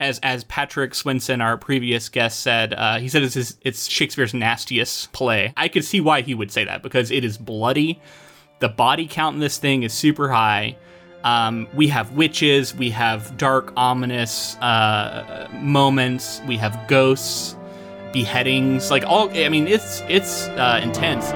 as as Patrick Swinson, our previous guest, said, uh, he said it's his, it's Shakespeare's nastiest play. I could see why he would say that because it is bloody. The body count in this thing is super high. Um, we have witches, we have dark, ominous uh, moments, we have ghosts, beheadings, like all. I mean, it's it's uh, intense.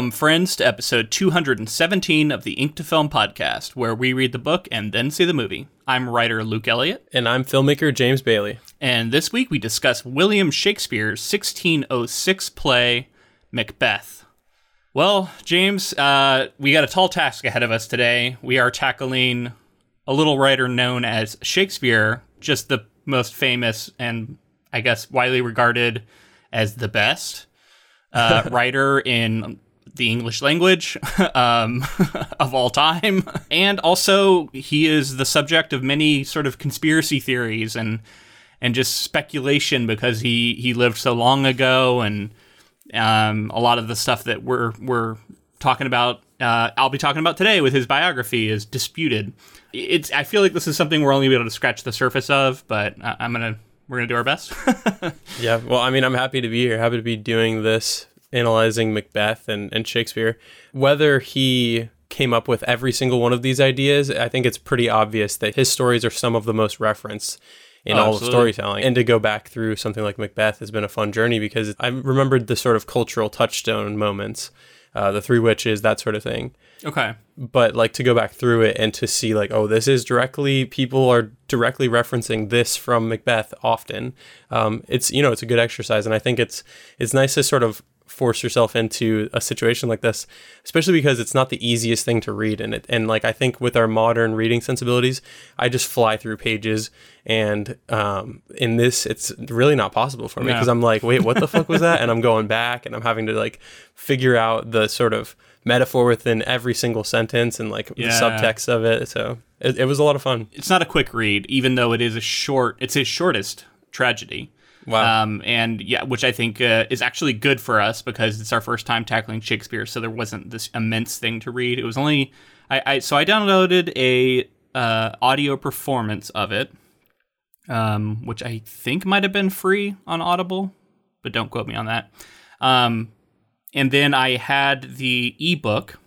Welcome, friends, to episode 217 of the Ink to Film podcast, where we read the book and then see the movie. I'm writer Luke Elliott. And I'm filmmaker James Bailey. And this week we discuss William Shakespeare's 1606 play, Macbeth. Well, James, uh, we got a tall task ahead of us today. We are tackling a little writer known as Shakespeare, just the most famous and I guess widely regarded as the best uh, writer in the English language um, of all time. And also, he is the subject of many sort of conspiracy theories and and just speculation because he, he lived so long ago and um, a lot of the stuff that we're we're talking about uh, I'll be talking about today with his biography is disputed. It's I feel like this is something we're only able to scratch the surface of, but I'm gonna we're gonna do our best. yeah, well, I mean, I'm happy to be here. Happy to be doing this, analyzing Macbeth and, and Shakespeare. Whether he came up with every single one of these ideas, I think it's pretty obvious that his stories are some of the most referenced in Oh, all absolutely. of storytelling. And to go back through something like Macbeth has been a fun journey because I remembered the sort of cultural touchstone moments, uh, the Three Witches, that sort of thing okay. but like to go back through it and to see like oh this is directly people are directly referencing this from macbeth often um, it's you know it's a good exercise and i think it's it's nice to sort of force yourself into a situation like this especially because it's not the easiest thing to read and it and like i think with our modern reading sensibilities i just fly through pages and um, in this it's really not possible for me No. because i'm like wait what the fuck was that and i'm going back and i'm having to like figure out the sort of metaphor within every single sentence and like Yeah. the subtext of it. So it, it was a lot of fun. It's not a quick read, even though it is a short. It's his shortest tragedy. Wow. Um, and yeah, which I think uh, is actually good for us because it's our first time tackling Shakespeare, so there wasn't this immense thing to read. It was only I, I so I downloaded a uh, audio performance of it, um, which I think might have been free on Audible, but don't quote me on that. Um, and then I had the ebook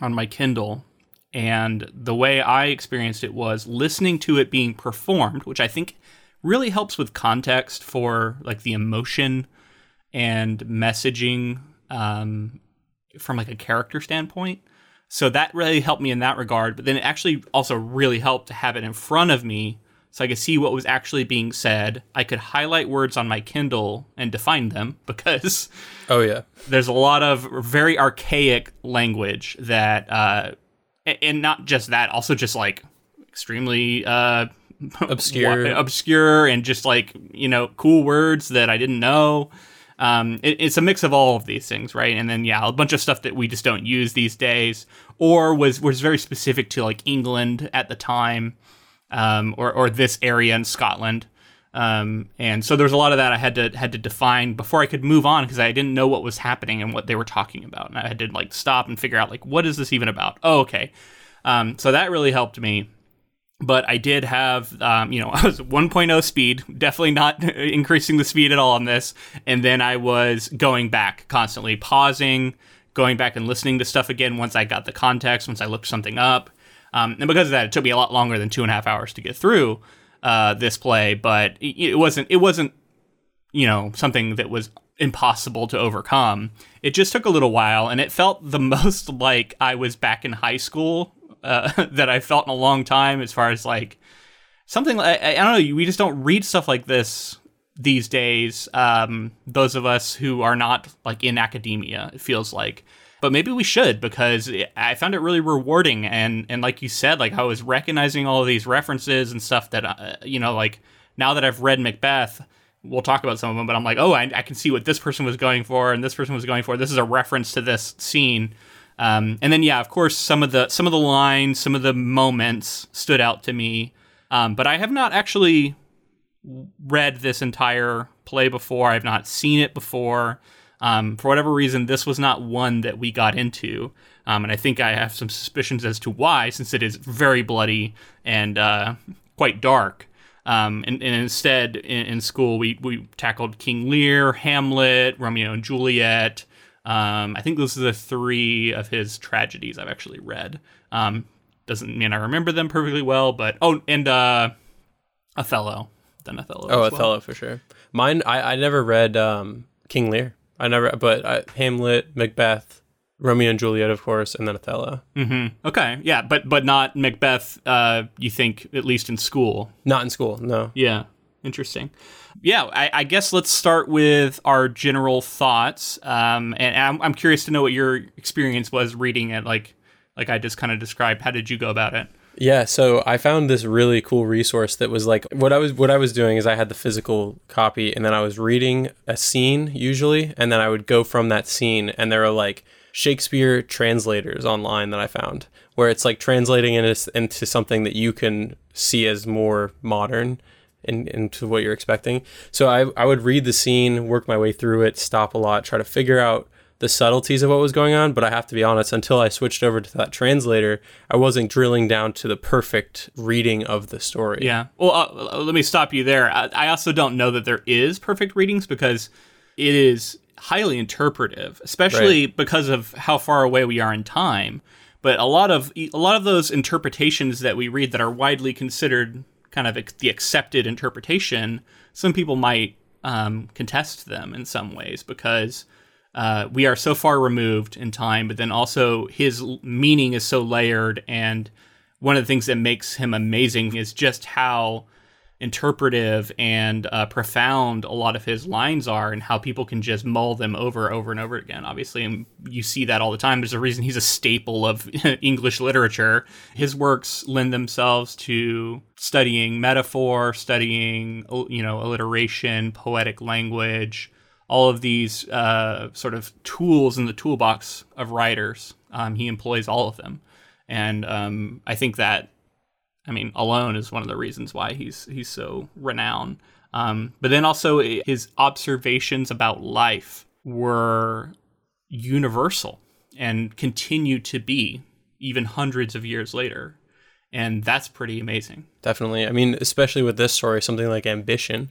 on my Kindle, and the way I experienced it was listening to it being performed, which I think really helps with context for like the emotion and messaging um, from like a character standpoint. So that really helped me in that regard. But then it actually also really helped to have it in front of me so I could see what was actually being said. I could highlight words on my Kindle and define them because oh yeah. there's a lot of very archaic language that uh and not just that also just like extremely uh Obscure. obscure and just like you know cool words that i didn't know um it, it's a mix of all of these things right and then yeah a bunch of stuff that we just don't use these days or was was very specific to like england at the time um or or this area in scotland um, and so there's a lot of that I had to had to define before I could move on because I didn't know what was happening and what they were talking about, and I had to like stop and figure out like what is this even about? Oh, okay. Um, so that really helped me. But I did have, um, you know, I was 1.0 speed, definitely not increasing the speed at all on this. And then I was going back constantly, pausing, going back and listening to stuff again once I got the context, once I looked something up. Um, and because of that, it took me a lot longer than two and a half hours to get through uh, this play. But it, wasn't, it wasn't, you know, something that was impossible to overcome. It just took a little while, and it felt the most like I was back in high school uh, that I felt in a long time. As far as like something, I, I don't know, we just don't read stuff like this these days. Um, those of us who are not like in academia, it feels like. but maybe we should because I found it really rewarding and and like you said, like I was recognizing all of these references and stuff that uh, you know, like now that I've read Macbeth, we'll talk about some of them, but I'm like, oh, I, I, can see what this person was going for and this person was going for. This is a reference to this scene. Um, and then yeah, of course, some of the some of the lines, some of the moments stood out to me. Um, but I have not actually read this entire play before. I've not seen it before. Um, for whatever reason, this was not one that we got into. Um, and I think I have some suspicions as to why, since it is very bloody and uh, quite dark. Um, and, and, instead, in, in, school, we, we tackled King Lear, Hamlet, Romeo and Juliet. Um, I think those are the three of his tragedies I've actually read. Um, doesn't mean I remember them perfectly well, but oh, and uh, Othello. Then Othello. Oh, Othello well. for sure. Mine, I, I never read um, King Lear. I never, but I, Hamlet, Macbeth, Romeo and Juliet, of course, and then Othello. Mm-hmm. Okay, yeah, but but not Macbeth. Uh, you think at least in school? Not in school, no. Yeah, interesting. Yeah, I, I guess let's start with our general thoughts. Um, and I'm, I'm curious to know what your experience was reading it. Like like I just kind of described. How did you go about it? Yeah, so I found this really cool resource that was like what I was what I was doing is I had the physical copy and then I was reading a scene usually and then I would go from that scene and there are like Shakespeare translators online that I found where it's like translating into, into something that you can see as more modern in, into what you're expecting. So I, I would read the scene, work my way through it, stop a lot, try to figure out the subtleties of what was going on, but I have to be honest, until I switched over to that translator, I wasn't drilling down to the perfect reading of the story. Yeah. Well, uh, let me stop you there. I, I also don't know that there is perfect readings because it is highly interpretive, especially right. because of how far away we are in time. But a lot of a lot of those interpretations that we read that are widely considered kind of the accepted interpretation, some people might um, contest them in some ways because uh, we are so far removed in time, but then also his meaning is so layered. And one of the things that makes him amazing is just how interpretive and uh, profound a lot of his lines are and how people can just mull them over over and over again obviously. And you see that all the time. There's a reason he's a staple of english literature. His works lend themselves to studying metaphor studying you know alliteration poetic language all of these uh, sort of tools in the toolbox of writers. Um, he employs all of them, and um, I think that, I mean, alone is one of the reasons why he's he's so renowned. Um, but then also his observations about life were universal and continue to be even hundreds of years later. And that's pretty amazing. Definitely. I mean, especially with this story, something like ambition,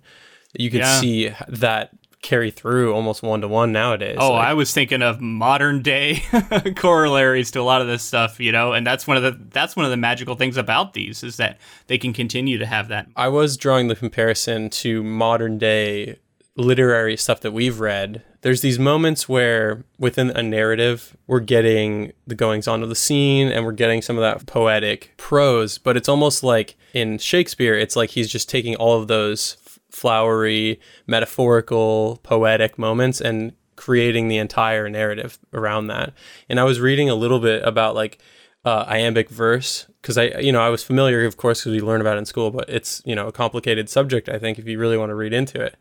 you could yeah. see that carry through almost one to one nowadays. Oh, like, I was thinking of modern day corollaries to a lot of this stuff, you know, and that's one of the that's one of the magical things about these is that they can continue to have that. I was drawing the comparison to modern day literary stuff that we've read. There's these moments where within a narrative we're getting the goings on of the scene and we're getting some of that poetic prose, but it's almost like in Shakespeare, it's like he's just taking all of those flowery, metaphorical, poetic moments and creating the entire narrative around that. And I was reading a little bit about like uh, iambic verse because I, you know, I was familiar, of course, because we learn about it in school, but it's you know a complicated subject. I think if you really want to read into it,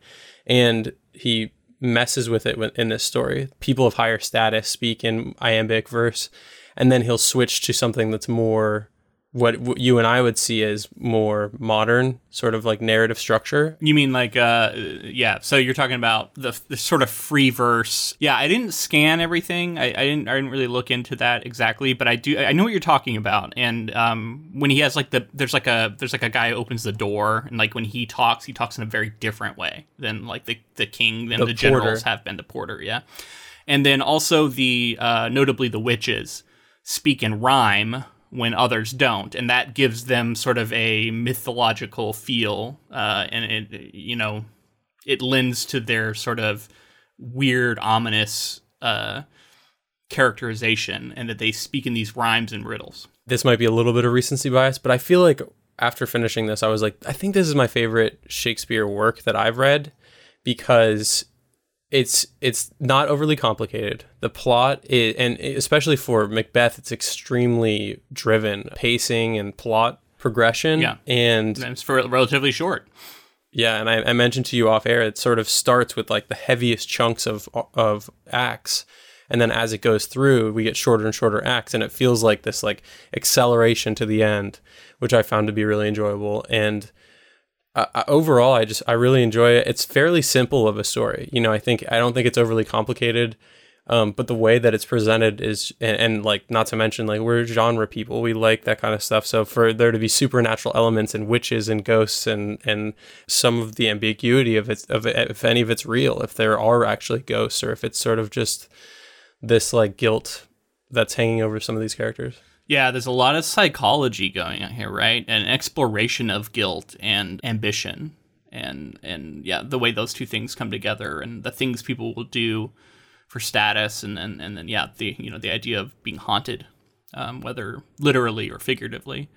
and he messes with it in this story. People of higher status speak in iambic verse, and then he'll switch to something that's more what you and I would see as more modern sort of like narrative structure. You mean like uh yeah, so you're talking about the, the sort of free verse. Yeah, I didn't scan everything. I, I didn't I didn't really look into that exactly, but I do I know what you're talking about. And um when he has like the there's like a there's like a guy who opens the door and like when he talks, he talks in a very different way than like the the king than the, the generals have been the porter, yeah. And then also the uh notably the witches speak in rhyme when others don't, and that gives them sort of a mythological feel, uh, and it you know it lends to their sort of weird, ominous uh, characterization, and that they speak in these rhymes and riddles. This might be a little bit of recency bias, but I feel like after finishing this, I was like, I think this is my favorite Shakespeare work that I've read because it's it's not overly complicated. The plot is, and especially for Macbeth, it's extremely driven, pacing and plot progression. Yeah. and And it's for relatively short. yeah, and I, I mentioned to you off air, it sort of starts with like the heaviest chunks of of acts, and then as it goes through, we get shorter and shorter acts, and it feels like this like acceleration to the end, which I found to be really enjoyable. And uh, overall, I just I really enjoy it. It's fairly simple of a story. You know, I think I don't think it's overly complicated. Um, but the way that it's presented is, and, and, like, not to mention, like, we're genre people. We like that kind of stuff. So for there to be supernatural elements and witches and ghosts and and some of the ambiguity of it, of it, if any of it's real, if there are actually ghosts, or if it's sort of just this like guilt that's hanging over some of these characters. Yeah, there's a lot of psychology going on here, right? And exploration of guilt and ambition, and and yeah, the way those two things come together, and the things people will do for status, and and and then yeah, the you know the idea of being haunted, um, whether literally or figuratively.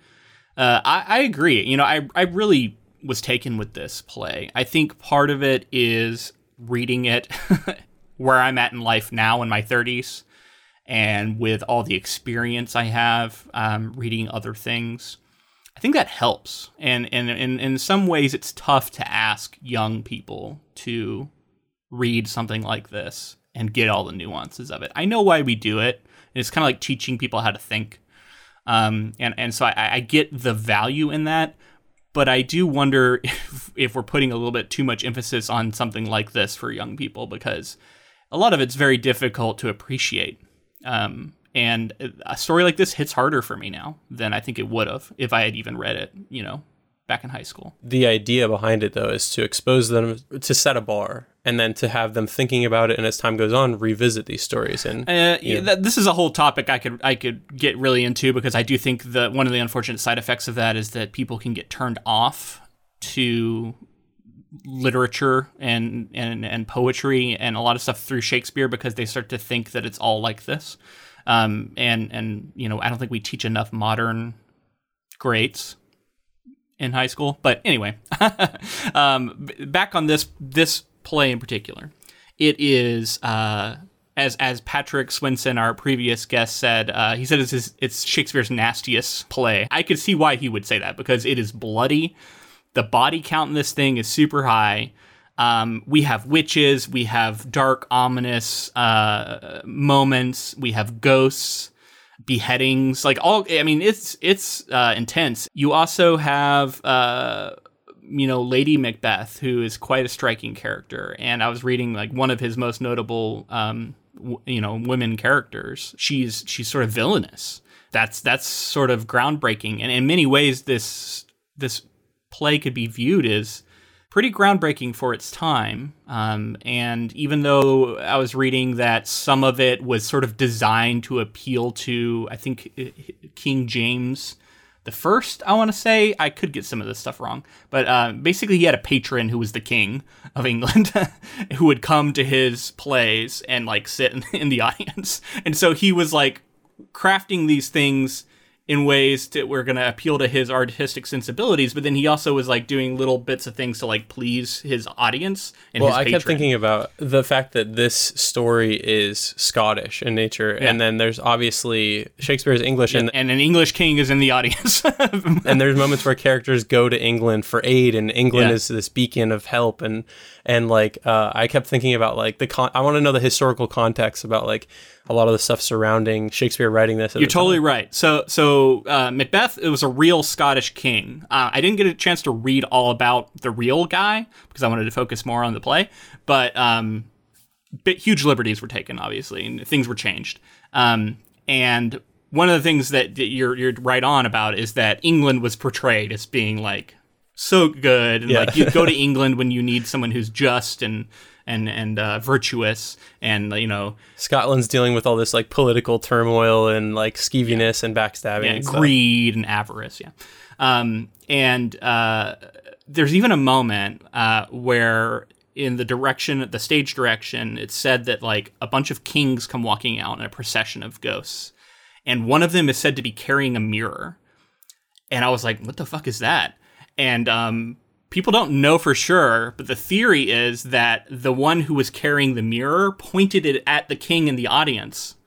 Uh, I, I agree. You know, I I really was taken with this play. I think part of it is reading it where I'm at in life now in my 30s and with all the experience I have um, reading other things, I think that helps. And, and, and in some ways, it's tough to ask young people to read something like this and get all the nuances of it. I know why we do it. And It's kind of like teaching people how to think. Um, and, and so I, I get the value in that. But I do wonder if, if we're putting a little bit too much emphasis on something like this for young people because a lot of it's very difficult to appreciate. Um, and a story like this hits harder for me now than I think it would have if I had even read it, you know, back in high school. The idea behind it, though, is to expose them to set a bar and then to have them thinking about it, and as time goes on, revisit these stories. And uh, yeah. th- this is a whole topic I could I could get really into because I do think that one of the unfortunate side effects of that is that people can get turned off to literature and, and and poetry and a lot of stuff through Shakespeare because they start to think that it's all like this. Um, and and you know I don't think we teach enough modern greats in high school. But anyway, um, back on this this play in particular, it is uh, as as Patrick Swinson, our previous guest, said. Uh, he said it's his, it's Shakespeare's nastiest play. I could see why he would say that because it is bloody. The body count in this thing is super high. Um, we have witches, we have dark, ominous uh, moments, we have ghosts, beheadings, like all. I mean, it's it's uh, intense. You also have, uh, you know, Lady Macbeth, who is quite a striking character, and I was reading like one of his most notable, um, w- you know, women characters. She's she's sort of villainous. That's that's sort of groundbreaking, and in many ways, this this play could be viewed as pretty groundbreaking for its time. Um, and even though I was reading that some of it was sort of designed to appeal to, I think, King James the first, I want to say, I could get some of this stuff wrong, but uh, basically he had a patron who was the king of England who would come to his plays and like sit in, in the audience. And so he was like crafting these things in ways that were going to appeal to his artistic sensibilities, but then he also was like doing little bits of things to like please his audience. And well, I patron. kept thinking about the fact that this story is Scottish in nature, Yeah. and then there's obviously Shakespeare's English, and and an English king is in the audience. and there's moments where characters go to England for aid, and England Yeah. is this beacon of help, and and like uh, I kept thinking about like the con- I want to know the historical context about like a lot of the stuff surrounding Shakespeare writing this. You're the time. totally right. So, so uh, Macbeth, it was a real Scottish king. Uh, I didn't get a chance to read all about the real guy because I wanted to focus more on the play, but um, bit, huge liberties were taken, obviously, and things were changed. Um, and one of the things that that you're you're right on about is that England was portrayed as being like so good, and Yeah. like you go to England when you need someone who's just and and and uh, virtuous, and you know Scotland's dealing with all this like political turmoil and like skeeviness and backstabbing. yeah, and stuff. greed and avarice. Yeah, um, and uh, there's even a moment uh, where in the direction, the stage direction, it's said that like a bunch of kings come walking out in a procession of ghosts, and one of them is said to be carrying a mirror. And I was like, "What the fuck is that?" And um, people don't know for sure, but the theory is that the one who was carrying the mirror pointed it at the king in the audience.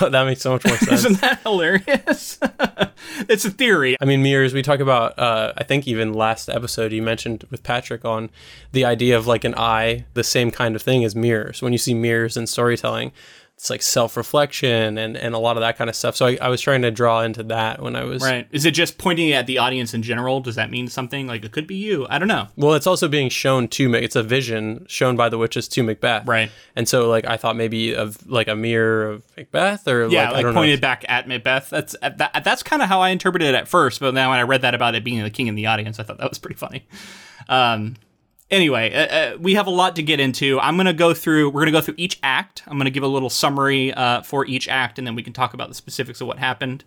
Oh, that makes so much more sense. Isn't that hilarious? it's a theory. I mean, mirrors, we talk about, uh, I think even last episode you mentioned with Patrick on the idea of like an eye, the same kind of thing as mirrors. When you see mirrors in storytelling, it's like self-reflection and, and a lot of that kind of stuff. So I, I was trying to draw into that when I was Right. Is it just pointing at the audience in general? Does that mean something? Like it could be you. I don't know. Well, it's also being shown to Mac. It's a vision shown by the witches to Macbeth. Right. And so, like, I thought maybe of like a mirror of Macbeth, or Yeah, like, I like don't know. pointed back at Macbeth. That's uh, that, that's kind of how I interpreted it at first, but then when I read that about it being the king in the audience, I thought that was pretty funny. Um, anyway, uh, uh, we have a lot to get into. I'm gonna go through. We're gonna go through each act. I'm gonna give a little summary uh, for each act, and then we can talk about the specifics of what happened.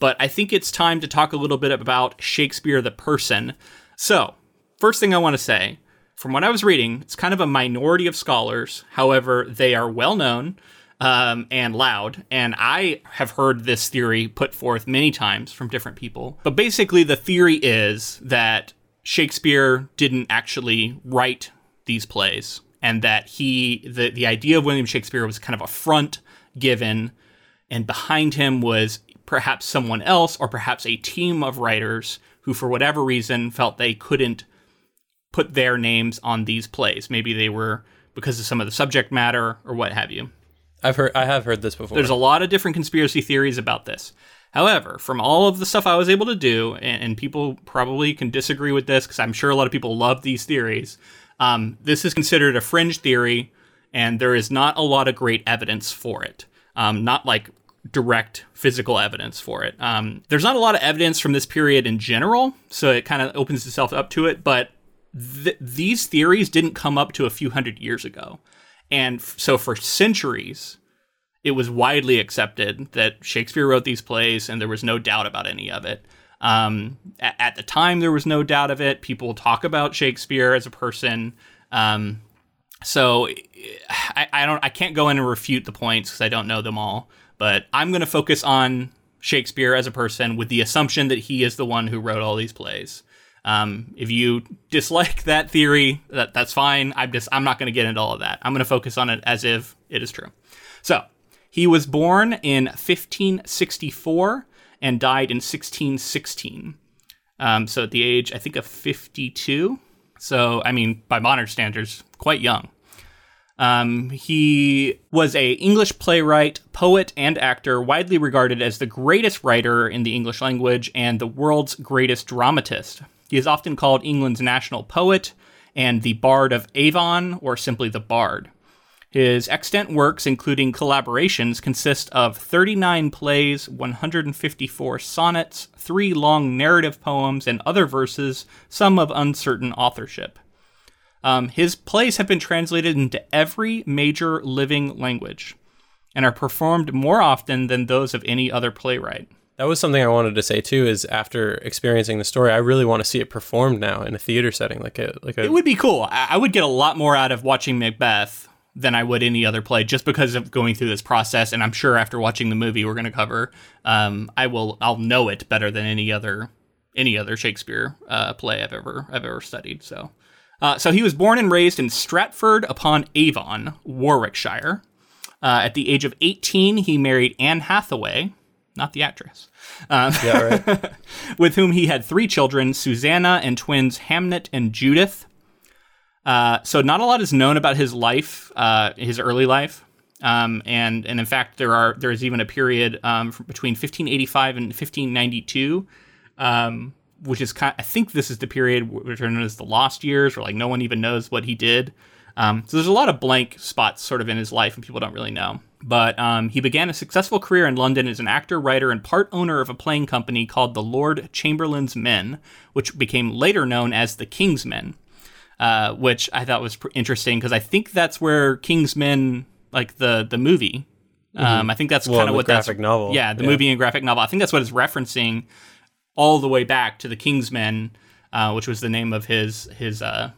But I think it's time to talk a little bit about Shakespeare the person. So, first thing I want to say, from what I was reading, it's kind of a minority of scholars. However, they are well known um, and loud. And I have heard this theory put forth many times from different people. But basically, the theory is that Shakespeare didn't actually write these plays, and that he, the, the idea of William Shakespeare was kind of a front given, and behind him was perhaps someone else or perhaps a team of writers who, for whatever reason, felt they couldn't put their names on these plays. Maybe they were because of some of the subject matter or what have you. I've heard, I have heard this before. There's a lot of different conspiracy theories about this. However, from all of the stuff I was able to do, and, and people probably can disagree with this because I'm sure a lot of people love these theories, um, this is considered a fringe theory, and there is not a lot of great evidence for it. Um, not like direct physical evidence for it. Um, there's not a lot of evidence from this period in general, so it kind of opens itself up to it, but th- these theories didn't come up to a few hundred years ago. And f- so for centuries, it was widely accepted that Shakespeare wrote these plays, and there was no doubt about any of it. Um, at, the time, there was no doubt of it. People talk about Shakespeare as a person. Um, so I, I don't, I can't go in and refute the points because I don't know them all. But I'm going to focus on Shakespeare as a person with the assumption that he is the one who wrote all these plays. Um, if you dislike that theory, that that's fine. I'm just I'm not going to get into all of that. I'm going to focus on it as if it is true. So he was born in 1564 and died in 1616. Um, so at the age I think of 52. So I mean by modern standards, quite young. Um, he was a English playwright, poet, and actor, widely regarded as the greatest writer in the English language and the world's greatest dramatist. He is often called England's national poet and the Bard of Avon, or simply the Bard. His extant works, including collaborations, consist of 39 plays, 154 sonnets, three long narrative poems, and other verses, some of uncertain authorship. Um, his plays have been translated into every major living language and are performed more often than those of any other playwright. That was something I wanted to say too. Is after experiencing the story, I really want to see it performed now in a theater setting, like a like a. It would be cool. I I would get a lot more out of watching Macbeth than I would any other play, just because of going through this process. And I'm sure after watching the movie we're going to cover, um, I will I'll know it better than any other any other Shakespeare uh, play I've ever I've ever studied. So, uh, so he was born and raised in Stratford upon Avon, Warwickshire. Uh, at the age of 18, he married Anne Hathaway, not the actress, um, yeah, right. with whom he had three children Susanna and twins Hamnet and Judith. Uh, so, not a lot is known about his life, uh, his early life. Um, and, and in fact, there are there is even a period um, between 1585 and 1592, um, which is kind. I think this is the period which are known as the lost years, where like no one even knows what he did. Um, so there's a lot of blank spots sort of in his life, and people don't really know. But um, he began a successful career in London as an actor, writer, and part owner of a playing company called the Lord Chamberlain's Men, which became later known as the King's Men. Uh, which I thought was pr- interesting because I think that's where King's Men, like the the movie, um, I think that's Well, kind of what graphic that's, novel. Yeah, the Yeah. movie and graphic novel. I think that's what it's referencing all the way back to the Kingsmen, uh, which was the name of his his uh,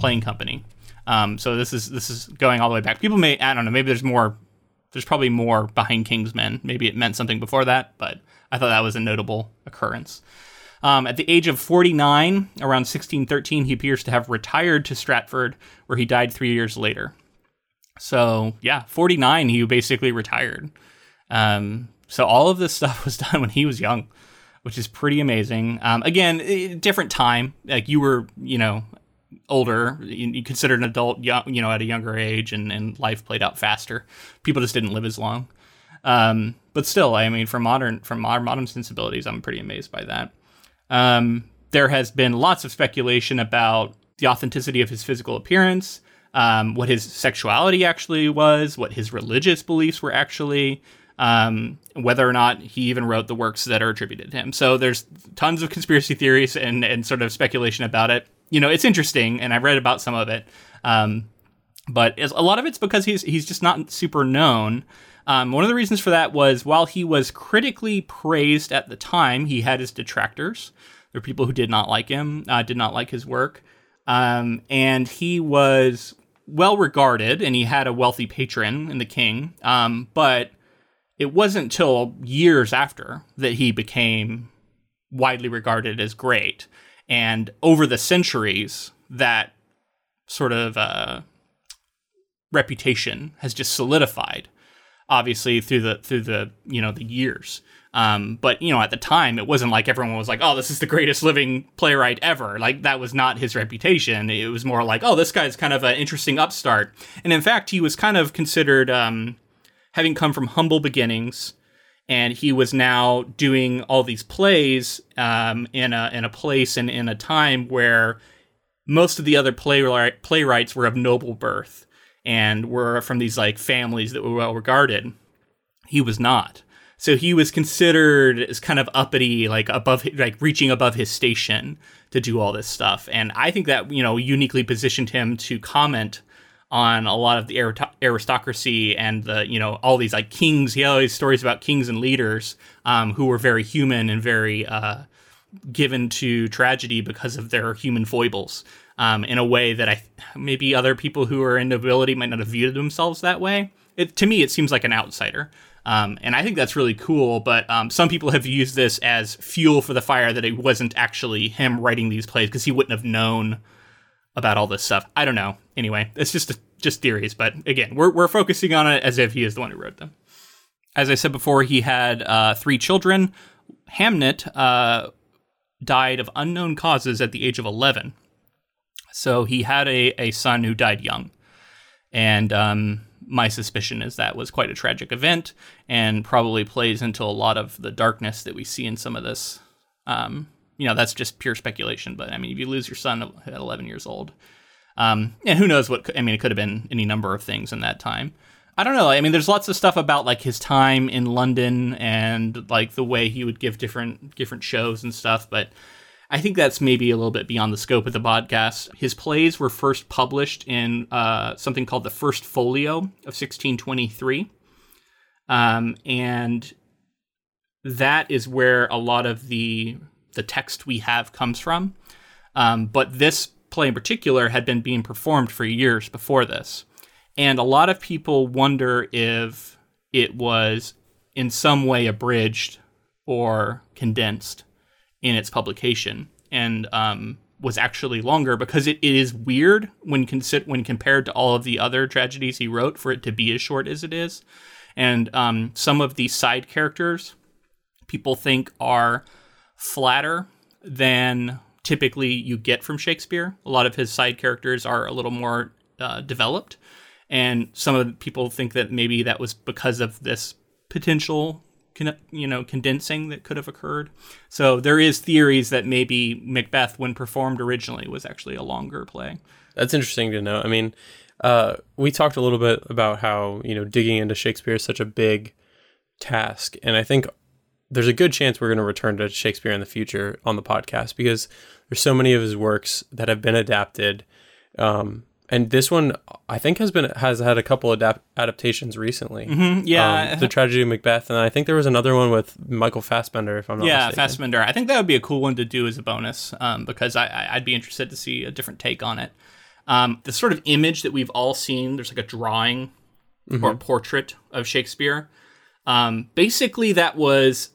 playing company. Um, so this is this is going all the way back. People may I don't know. Maybe there's more. There's probably more behind Kingsmen. Maybe it meant something before that, but I thought that was a notable occurrence. Um, at the age of 49, around 1613, he appears to have retired to Stratford, where he died three years later. So, yeah, 49, he basically retired. Um, so, all of this stuff was done when he was young, which is pretty amazing. Um, again, different time. Like, you were, you know, older, you, considered an adult, you know, at a younger age, and, and life played out faster. People just didn't live as long. Um, but still, I mean, from modern from modern sensibilities, I'm pretty amazed by that. Um, there has been lots of speculation about the authenticity of his physical appearance, um, what his sexuality actually was, what his religious beliefs were actually, um, whether or not he even wrote the works that are attributed to him. So there's tons of conspiracy theories and, and sort of speculation about it. You know, it's interesting, and I've read about some of it. Um, but a lot of it's because he's he's just not super known. Um, one of the reasons for that was while he was critically praised at the time, he had his detractors. There were people who did not like him, uh, did not like his work. Um, and he was well regarded and he had a wealthy patron in the king. Um, but it wasn't until years after that he became widely regarded as great. And over the centuries, that sort of uh, reputation has just solidified obviously through the through the you know the years. Um, but you know, at the time, it wasn't like everyone was like, "Oh, this is the greatest living playwright ever." Like that was not his reputation. It was more like, "Oh, this guy's kind of an interesting upstart." And in fact, he was kind of considered um, having come from humble beginnings, and he was now doing all these plays um, in a in a place and in a time where most of the other playwright, playwrights were of noble birth and were from these like families that were well regarded. He was not. So he was considered as kind of uppity, like above, like reaching above his station to do all this stuff. And I think that, you know, uniquely positioned him to comment on a lot of the aristocracy and the, you know, all these like kings. He had all these stories about kings and leaders um, who were very human and very uh, given to tragedy because of their human foibles um, in a way that I maybe other people who are in nobility might not have viewed themselves that way. It, to me, it seems like an outsider. Um, and I think that's really cool. But um, some people have used this as fuel for the fire that it wasn't actually him writing these plays because he wouldn't have known about all this stuff. I don't know. Anyway, it's just just theories. But again, we're we're focusing on it as if he is the one who wrote them. As I said before, he had uh, three children. Hamnet uh, died of unknown causes at the age of eleven. So he had a, a son who died young. And um, my suspicion is that was quite a tragic event and probably plays into a lot of the darkness that we see in some of this. Um, you know, that's just pure speculation. But I mean, if you lose your son at 11 years old, um, and who knows what, I mean, it could have been any number of things in that time. I don't know. I mean, there's lots of stuff about like his time in London and like the way he would give different different shows and stuff, but I think that's maybe a little bit beyond the scope of the podcast. His plays were first published in uh, something called the First Folio of 1623. Um, and that is where a lot of the the text we have comes from. Um, but this play in particular had been being performed for years before this. And a lot of people wonder if it was in some way abridged or condensed in its publication and um, was actually longer because it, it is weird when consi- when compared to all of the other tragedies he wrote for it to be as short as it is. And um, some of the side characters people think are flatter than typically you get from Shakespeare. A lot of his side characters are a little more uh, developed. And some of the people think that maybe that was because of this potential you know condensing that could have occurred. So there is theories that maybe Macbeth, when performed originally, was actually a longer play. That's interesting to know. I mean, uh, we talked a little bit about how you know digging into Shakespeare is such a big task, and I think there's a good chance we're going to return to Shakespeare in the future on the podcast because there's so many of his works that have been adapted. Um, and this one I think has been has had a couple adapt- adaptations recently. Mm-hmm, yeah, um, the tragedy of Macbeth, and I think there was another one with Michael Fassbender, if I'm not yeah, mistaken. Fassbender. I think that would be a cool one to do as a bonus um, because I, I'd be interested to see a different take on it. Um, the sort of image that we've all seen, there's like a drawing mm-hmm. or a portrait of Shakespeare. Um, basically, that was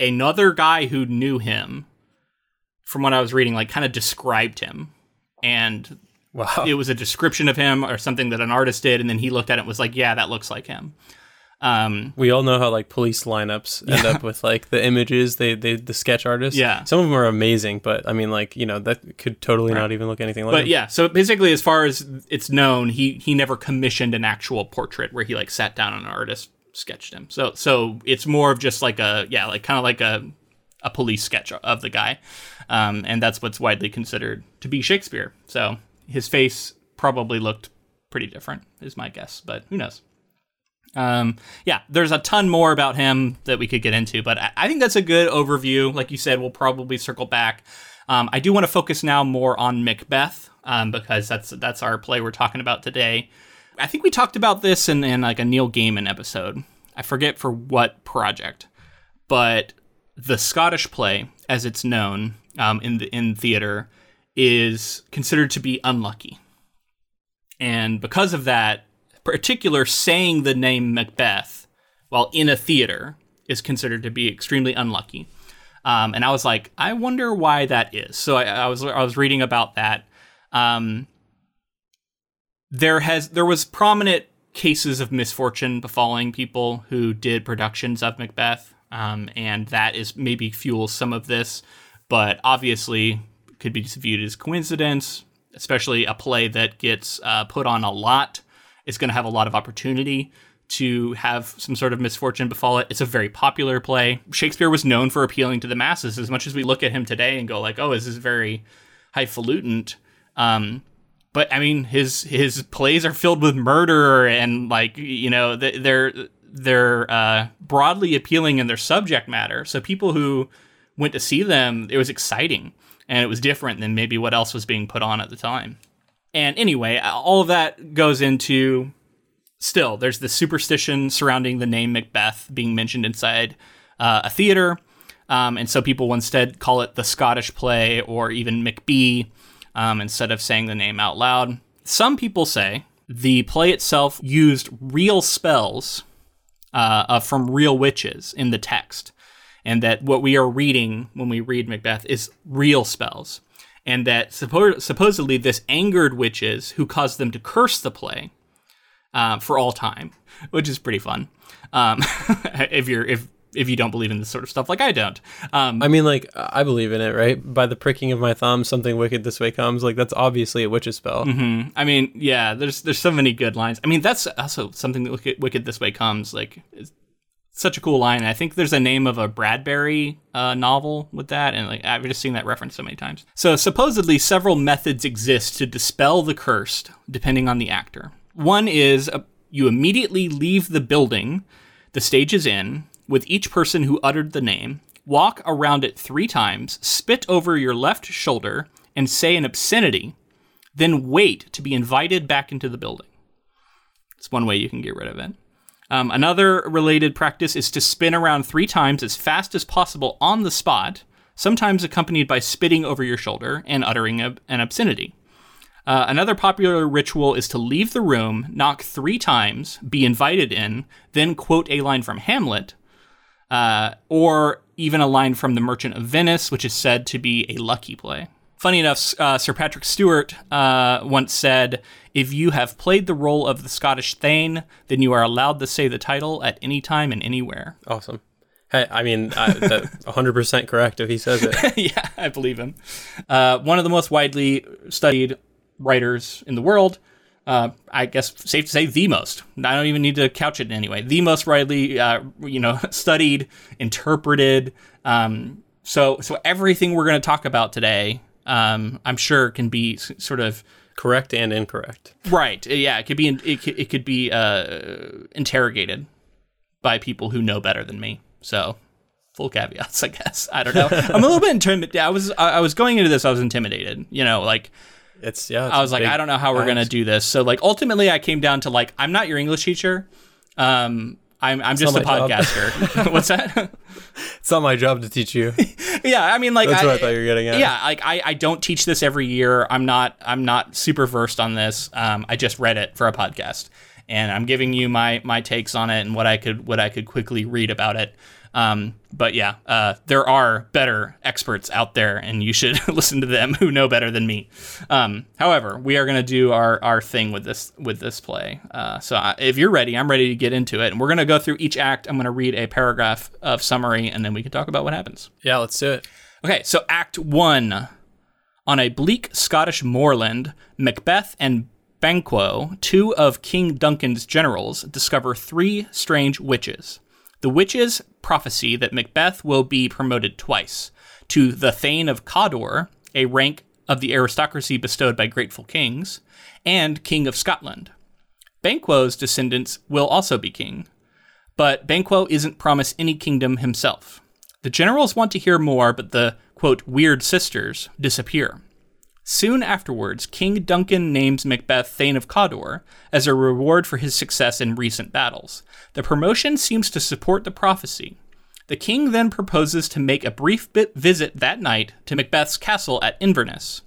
another guy who knew him from what I was reading, like kind of described him, and Wow. it was a description of him or something that an artist did, and then he looked at it and was like, "Yeah, that looks like him." Um, we all know how like police lineups end up with like the images they they the sketch artists. Yeah. Some of them are amazing, but I mean like, you know, that could totally not even look anything like but him. yeah, so basically, as far as it's known, he he never commissioned an actual portrait where he like sat down and an artist sketched him. So so it's more of just like a yeah, like kind of like a a police sketch of the guy, um, and that's what's widely considered to be Shakespeare. So his face probably looked pretty different, is my guess, but who knows. Um, yeah, there's a ton more about him that we could get into, but I, I think that's a good overview. Like you said, we'll probably circle back. Um, I do want to focus now more on Macbeth um, because that's that's our play we're talking about today. I think we talked about this in, in like a Neil Gaiman episode. I forget for what project, but the Scottish play, as it's known um, in the in theater, is considered to be unlucky, and because of that, particular saying the name Macbeth while in a theater is considered to be extremely unlucky. Um, and I was like, I wonder why that is. So I, I was I was reading about that. Um, there has there was prominent cases of misfortune befalling people who did productions of Macbeth, um, and that is maybe fuels some of this, but obviously could be viewed as coincidence. Especially a play that gets uh, put on a lot It's going to have a lot of opportunity to have some sort of misfortune befall it. It's a very popular play. Shakespeare was known for appealing to the masses. As much as we look at him today and go like, "Oh, this is very highfalutin," um, but I mean, his his plays are filled with murder and like you know they're they're uh, broadly appealing in their subject matter. So people who went to see them, it was exciting and it was different than maybe what else was being put on at the time. And anyway, all of that goes into still, there's the superstition surrounding the name Macbeth being mentioned inside uh, a theater. Um, and so people will instead call it the Scottish play or even Macbee um, instead of saying the name out loud. Some people say the play itself used real spells uh, uh, from real witches in the text, and that what we are reading when we read Macbeth is real spells and that suppo- supposedly this angered witches who caused them to curse the play uh, for all time, which is pretty fun. Um, if you're if if you don't believe in this sort of stuff, like I don't. Um, I mean, like I believe in it, right? By the pricking of my thumb, something wicked this way comes. Like that's obviously a witch's spell. Mm-hmm. I mean, yeah, there's there's so many good lines. I mean, that's also something that wicked, wicked this way comes. Like, such a cool line. I think there's a name of a Bradbury uh, novel with that, and like I've just seen that reference so many times. So supposedly, several methods exist to dispel the cursed, depending on the actor. One is uh, you immediately leave the building the stage is in with each person who uttered the name, walk around it three times, spit over your left shoulder, and say an obscenity, then wait to be invited back into the building. It's one way you can get rid of it. Um, another related practice is to spin around three times as fast as possible on the spot, sometimes accompanied by spitting over your shoulder and uttering a, an obscenity. Uh, another popular ritual is to leave the room, knock three times, be invited in, then quote a line from Hamlet, uh, or even a line from The Merchant of Venice, which is said to be a lucky play. Funny enough, uh, Sir Patrick Stewart uh, once said, If you have played the role of the Scottish Thane, then you are allowed to say the title at any time and anywhere. Awesome. Hey, I mean, I, that 100% correct if he says it. yeah, I believe him. Uh, one of the most widely studied writers in the world. Uh, I guess safe to say the most. I don't even need to couch it in any way. The most widely, uh, you know, studied, interpreted. Um, so, so everything we're going to talk about today, um, I'm sure, can be s- sort of correct and incorrect. right. Yeah, it could be. It could, it could be uh, interrogated by people who know better than me. So, full caveats, I guess. I don't know. I'm a little bit intimidated. I was. I I was going into this. I was intimidated. You know, like It's yeah. It's I was like, I don't know how we're gonna do this. So like ultimately I came down to like, I'm not your English teacher. Um I'm I'm just a not my job. podcaster. What's that? It's not my job to teach you. yeah, I mean like That's I, what I thought you were getting at. Yeah, like I, I don't teach this every year. I'm not I'm not super versed on this. Um I just read it for a podcast. And I'm giving you my my takes on it and what I could what I could quickly read about it. Um, but yeah, uh, there are better experts out there, and you should listen to them who know better than me. Um, however, we are going to do our, our thing with this with this play. Uh, so I, if you're ready, I'm ready to get into it, and we're going to go through each act. I'm going to read a paragraph of summary, and then we can talk about what happens. Yeah, let's do it. Okay, so Act One. On a bleak Scottish moorland, Macbeth and Banquo, two of King Duncan's generals, discover three strange witches. The witches prophesy that Macbeth will be promoted twice to the Thane of Cawdor, a rank of the aristocracy bestowed by grateful kings, and King of Scotland. Banquo's descendants will also be king, but Banquo isn't promised any kingdom himself. The generals want to hear more, but the, quote, weird sisters disappear. Soon afterwards, King Duncan names Macbeth Thane of Cawdor as a reward for his success in recent battles. The promotion seems to support the prophecy. The king then proposes to make a brief visit that night to Macbeth's castle at Inverness.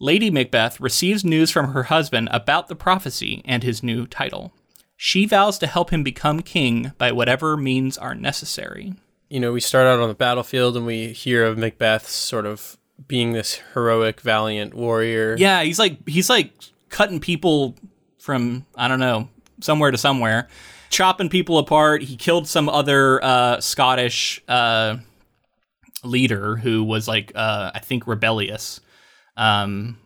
Lady Macbeth receives news from her husband about the prophecy and his new title. She vows to help him become king by whatever means are necessary you know, we start out on the battlefield and we hear of Macbeth sort of being this heroic, valiant warrior. Yeah, he's like he's like cutting people from I don't know somewhere to somewhere, chopping people apart. He killed some other uh, Scottish uh, leader who was like uh, I think rebellious, um,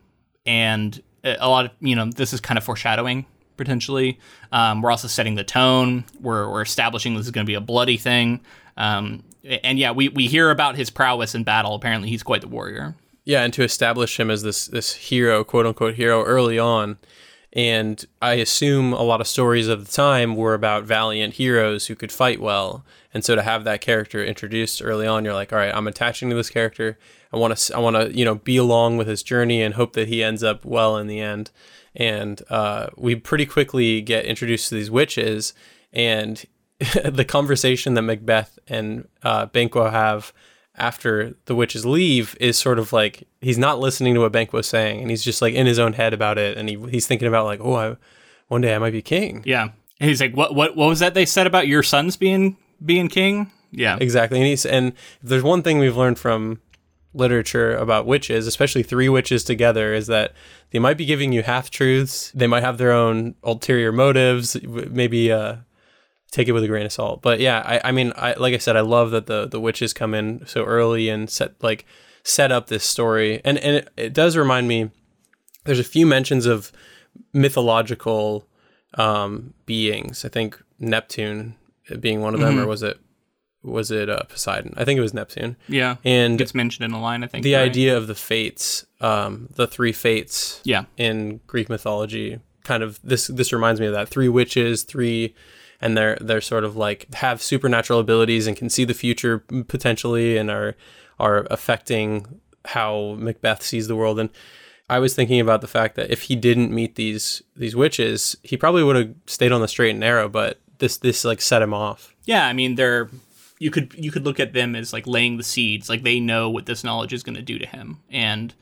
and a lot of you know this is kind of foreshadowing potentially. Um, we're also setting the tone. We're we're establishing this is going to be a bloody thing. Um, and yeah, we, we hear about his prowess in battle. Apparently, he's quite the warrior. Yeah, and to establish him as this this hero, quote unquote hero, early on. And I assume a lot of stories of the time were about valiant heroes who could fight well. And so to have that character introduced early on, you're like, all right, I'm attaching to this character. I want to, I want to, you know, be along with his journey and hope that he ends up well in the end. And uh, we pretty quickly get introduced to these witches, and the conversation that Macbeth and uh, Banquo have after the witches leave is sort of like he's not listening to what Banquo's saying, and he's just like in his own head about it, and he he's thinking about like, oh, I, one day I might be king. Yeah, and he's like, what what what was that they said about your sons being being king? Yeah, exactly. And he's and there's one thing we've learned from literature about witches, especially three witches together, is that they might be giving you half truths. They might have their own ulterior motives, maybe. Uh, take it with a grain of salt. But yeah, I, I mean, I like I said, I love that the the witches come in so early and set like set up this story, and and it, it does remind me. There's a few mentions of mythological um, beings. I think Neptune being one of them, mm-hmm. or was it was it uh, Poseidon? I think it was Neptune. Yeah, and it's mentioned in the line. I think the right? idea of the fates, um, the three fates. Yeah, in Greek mythology, kind of this this reminds me of that. Three witches, three and they're they're sort of like have supernatural abilities and can see the future potentially and are are affecting how Macbeth sees the world and I was thinking about the fact that if he didn't meet these these witches, he probably would have stayed on the straight and narrow, but this this like set him off. Yeah, I mean they're you could you could look at them as like laying the seeds, like they know what this knowledge is going to do to him. And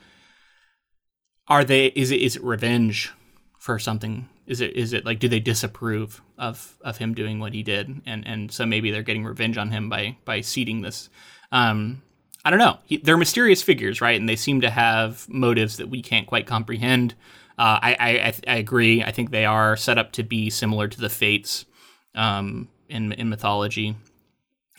are they is it is it revenge for something is it is it like do they disapprove of of him doing what he did, and and so maybe they're getting revenge on him by by seeding this. Um, I don't know. He, they're mysterious figures, right? And they seem to have motives that we can't quite comprehend. Uh, I, I, I agree. I think they are set up to be similar to the Fates um, in in mythology.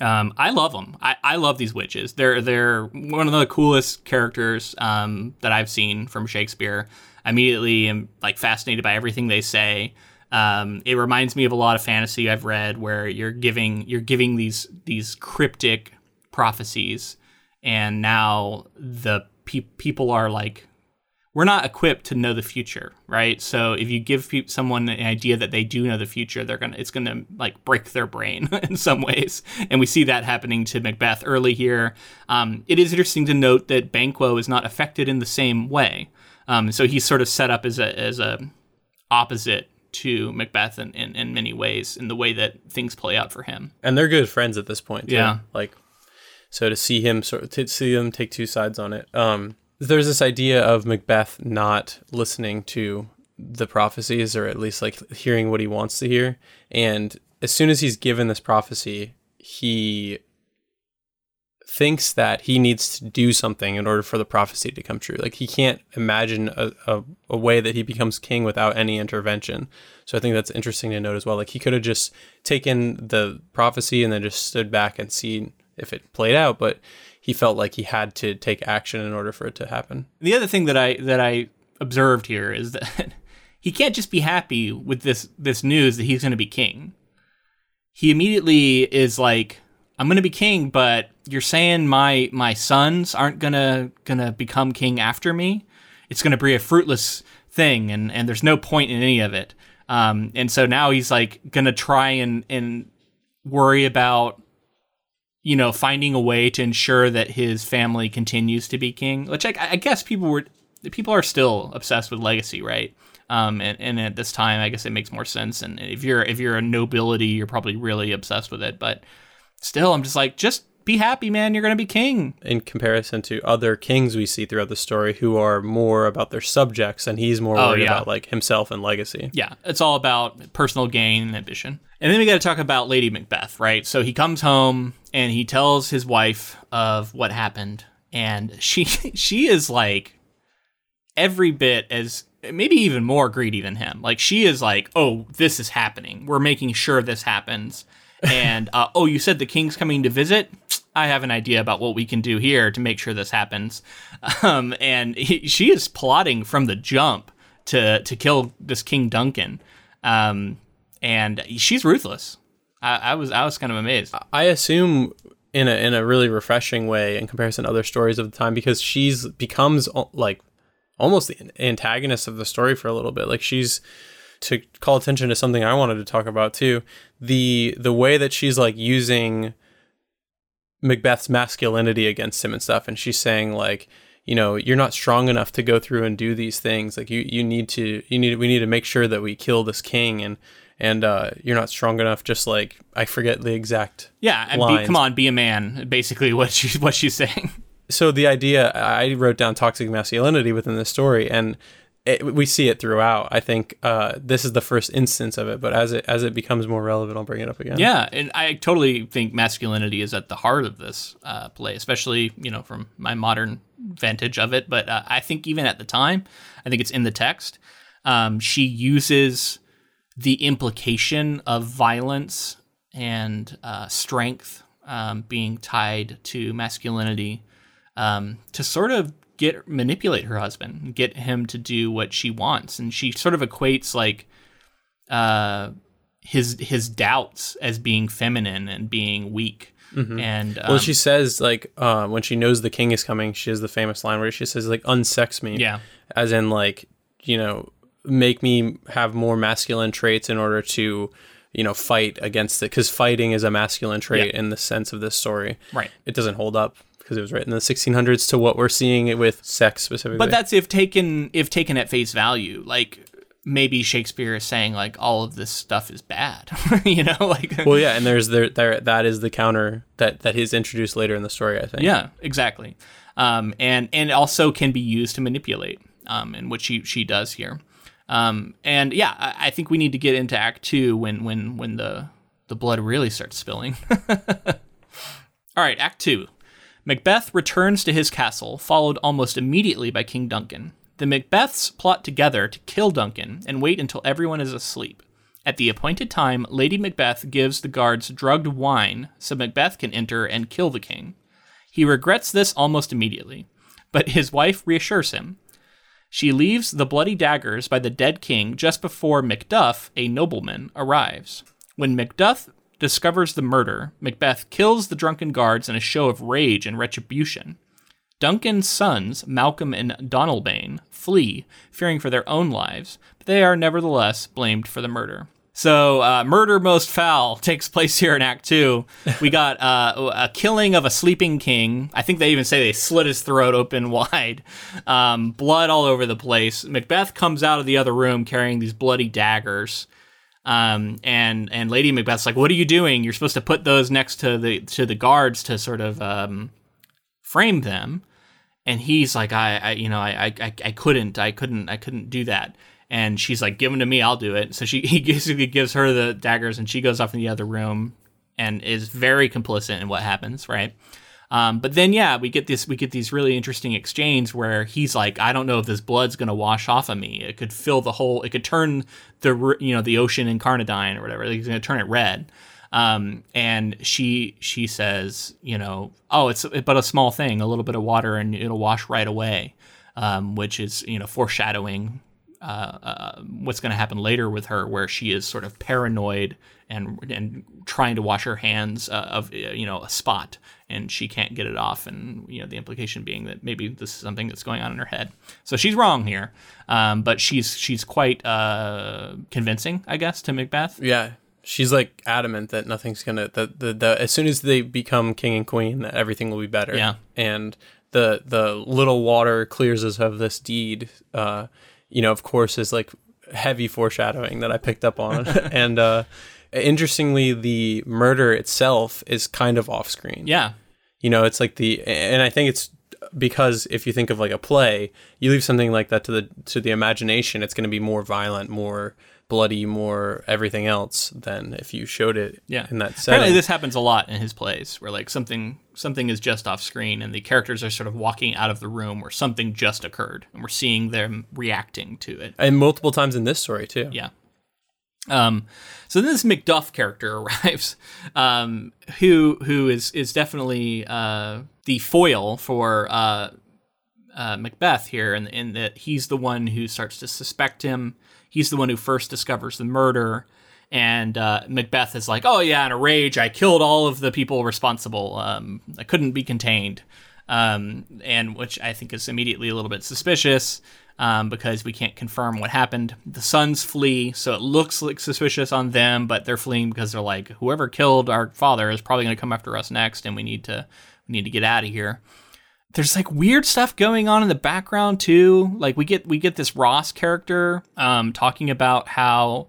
Um, I love them. I, I love these witches. They're they're one of the coolest characters um, that I've seen from Shakespeare. Immediately am like fascinated by everything they say. Um, it reminds me of a lot of fantasy I've read where you're giving you're giving these these cryptic prophecies, and now the pe- people are like, we're not equipped to know the future, right? So if you give pe- someone an idea that they do know the future, they're gonna it's gonna like break their brain in some ways, and we see that happening to Macbeth early here. Um, it is interesting to note that Banquo is not affected in the same way. Um, so he's sort of set up as a as a opposite to Macbeth in, in, in, many ways in the way that things play out for him. And they're good friends at this point. Too. Yeah. Like, so to see him sort of, to see them take two sides on it. Um, there's this idea of Macbeth not listening to the prophecies or at least like hearing what he wants to hear. And as soon as he's given this prophecy, he thinks that he needs to do something in order for the prophecy to come true. Like he can't imagine a, a, a, way that he becomes king without any intervention. So I think that's interesting to note as well. Like he could have just taken the prophecy and then just stood back and seen if it played out, but he felt like he had to take action in order for it to happen. The other thing that I that I observed here is that he can't just be happy with this this news that he's going to be king. He immediately is like I'm gonna be king, but you're saying my my sons aren't gonna gonna become king after me. It's gonna be a fruitless thing, and and there's no point in any of it. Um, and so now he's like gonna try and and worry about you know finding a way to ensure that his family continues to be king. Which I, I guess people were people are still obsessed with legacy, right? Um, and, and at this time, I guess it makes more sense. And if you're if you're a nobility, you're probably really obsessed with it. But still, I'm just like, just be happy, man. You're going to be king. In comparison to other kings we see throughout the story who are more about their subjects, and he's more oh, worried yeah. about like himself and legacy. Yeah, it's all about personal gain and ambition. And then we got to talk about Lady Macbeth, right? So he comes home and he tells his wife of what happened, and she she is like every bit as maybe even more greedy than him. Like she is like, "Oh, this is happening. We're making sure this happens." And uh, oh, you said the king's coming to visit. I have an idea about what we can do here to make sure this happens. Um, and he, she is plotting from the jump to to kill this King Duncan, um, and she's ruthless. I, I, was I was kind of amazed. I assume in a in a really refreshing way in comparison to other stories of the time because she's becomes like almost the antagonist of the story for a little bit. Like she's to call attention to something I wanted to talk about too. The the way that she's like using Macbeth's masculinity against him and stuff, and she's saying like, you know, you're not strong enough to go through and do these things. Like you you need to you need we need to make sure that we kill this king and and uh, you're not strong enough. Just like I forget the exact yeah. And be, come on, be a man. Basically, what she what she's saying. So the idea I wrote down toxic masculinity within the story, and it, we see it throughout. I think uh, this is the first instance of it, but as it as it becomes more relevant, I'll bring it up again. Yeah, and I totally think masculinity is at the heart of this uh, play, especially you know from my modern vantage of it. But uh, I think even at the time, I think it's in the text. Um, she uses the implication of violence and uh, strength um, being tied to masculinity um, to sort of get manipulate her husband, get him to do what she wants, and she sort of equates like uh, his his doubts as being feminine and being weak. Mm-hmm. And um, well, she says like uh, when she knows the king is coming, she has the famous line where she says like "unsex me," yeah, as in like you know make me have more masculine traits in order to you know fight against it because fighting is a masculine trait yeah. in the sense of this story. Right. It doesn't hold up because it was written in the 1600s to what we're seeing with sex specifically. But that's if taken if taken at face value. Like maybe Shakespeare is saying like all of this stuff is bad, you know, like Well, yeah, and there's there there that is the counter that that is introduced later in the story, I think. Yeah, exactly. Um, and and also can be used to manipulate, um, and what she she does here. Um, and yeah, I, I think we need to get into Act Two when when when the the blood really starts spilling. All right, Act Two. Macbeth returns to his castle, followed almost immediately by King Duncan. The Macbeths plot together to kill Duncan and wait until everyone is asleep. At the appointed time, Lady Macbeth gives the guards drugged wine so Macbeth can enter and kill the king. He regrets this almost immediately, but his wife reassures him. She leaves the bloody daggers by the dead king just before Macduff, a nobleman, arrives. When Macduff discovers the murder, Macbeth kills the drunken guards in a show of rage and retribution. Duncan's sons, Malcolm and Donalbain, flee, fearing for their own lives, but they are nevertheless blamed for the murder. So, uh, murder most foul takes place here in Act Two. We got uh, a killing of a sleeping king. I think they even say they slit his throat open wide. Um, blood all over the place. Macbeth comes out of the other room carrying these bloody daggers. Um, and and Lady Macbeth's like, "What are you doing? You're supposed to put those next to the to the guards to sort of um, frame them." And he's like, "I, I you know, I, I, I couldn't, I couldn't, I couldn't do that." And she's like, "Give them to me, I'll do it." So she he basically gives her the daggers, and she goes off in the other room and is very complicit in what happens, right? Um, but then, yeah, we get this we get these really interesting exchange where he's like, I don't know if this blood's gonna wash off of me. It could fill the whole. It could turn the you know the ocean in Carnadine or whatever. He's gonna turn it red. Um, and she she says, you know, oh, it's but a small thing, a little bit of water, and it'll wash right away. Um, which is you know foreshadowing uh, uh, what's going to happen later with her, where she is sort of paranoid and and trying to wash her hands uh, of uh, you know a spot, and she can't get it off, and you know the implication being that maybe this is something that's going on in her head. So she's wrong here, um, but she's she's quite uh, convincing, I guess, to Macbeth. Yeah, she's like adamant that nothing's gonna that the, the as soon as they become king and queen, that everything will be better. Yeah, and the the little water clears us of this deed. Uh, you know, of course, is like heavy foreshadowing that I picked up on. and uh, interestingly, the murder itself is kind of off screen. Yeah. You know, it's like the, and I think it's because if you think of like a play, you leave something like that to the to the imagination, it's going to be more violent, more bloody, more everything else than if you showed it yeah. in that setting. Apparently, this happens a lot in his plays, where like something something is just off screen, and the characters are sort of walking out of the room where something just occurred, and we're seeing them reacting to it. And multiple times in this story too. Yeah. Um, so then this Macduff character arrives, um, who who is is definitely uh, the foil for uh, uh, Macbeth here, in, in that he's the one who starts to suspect him he's the one who first discovers the murder. And uh, Macbeth is like, "Oh yeah, in a rage, I killed all of the people responsible. Um, I couldn't be contained." Um, and which I think is immediately a little bit suspicious um, because we can't confirm what happened. The sons flee, so it looks like suspicious on them, but they're fleeing because they're like, whoever killed our father is probably going to come after us next, and we need to we need to get out of here there's like weird stuff going on in the background too. Like we get we get this Ross character um, talking about how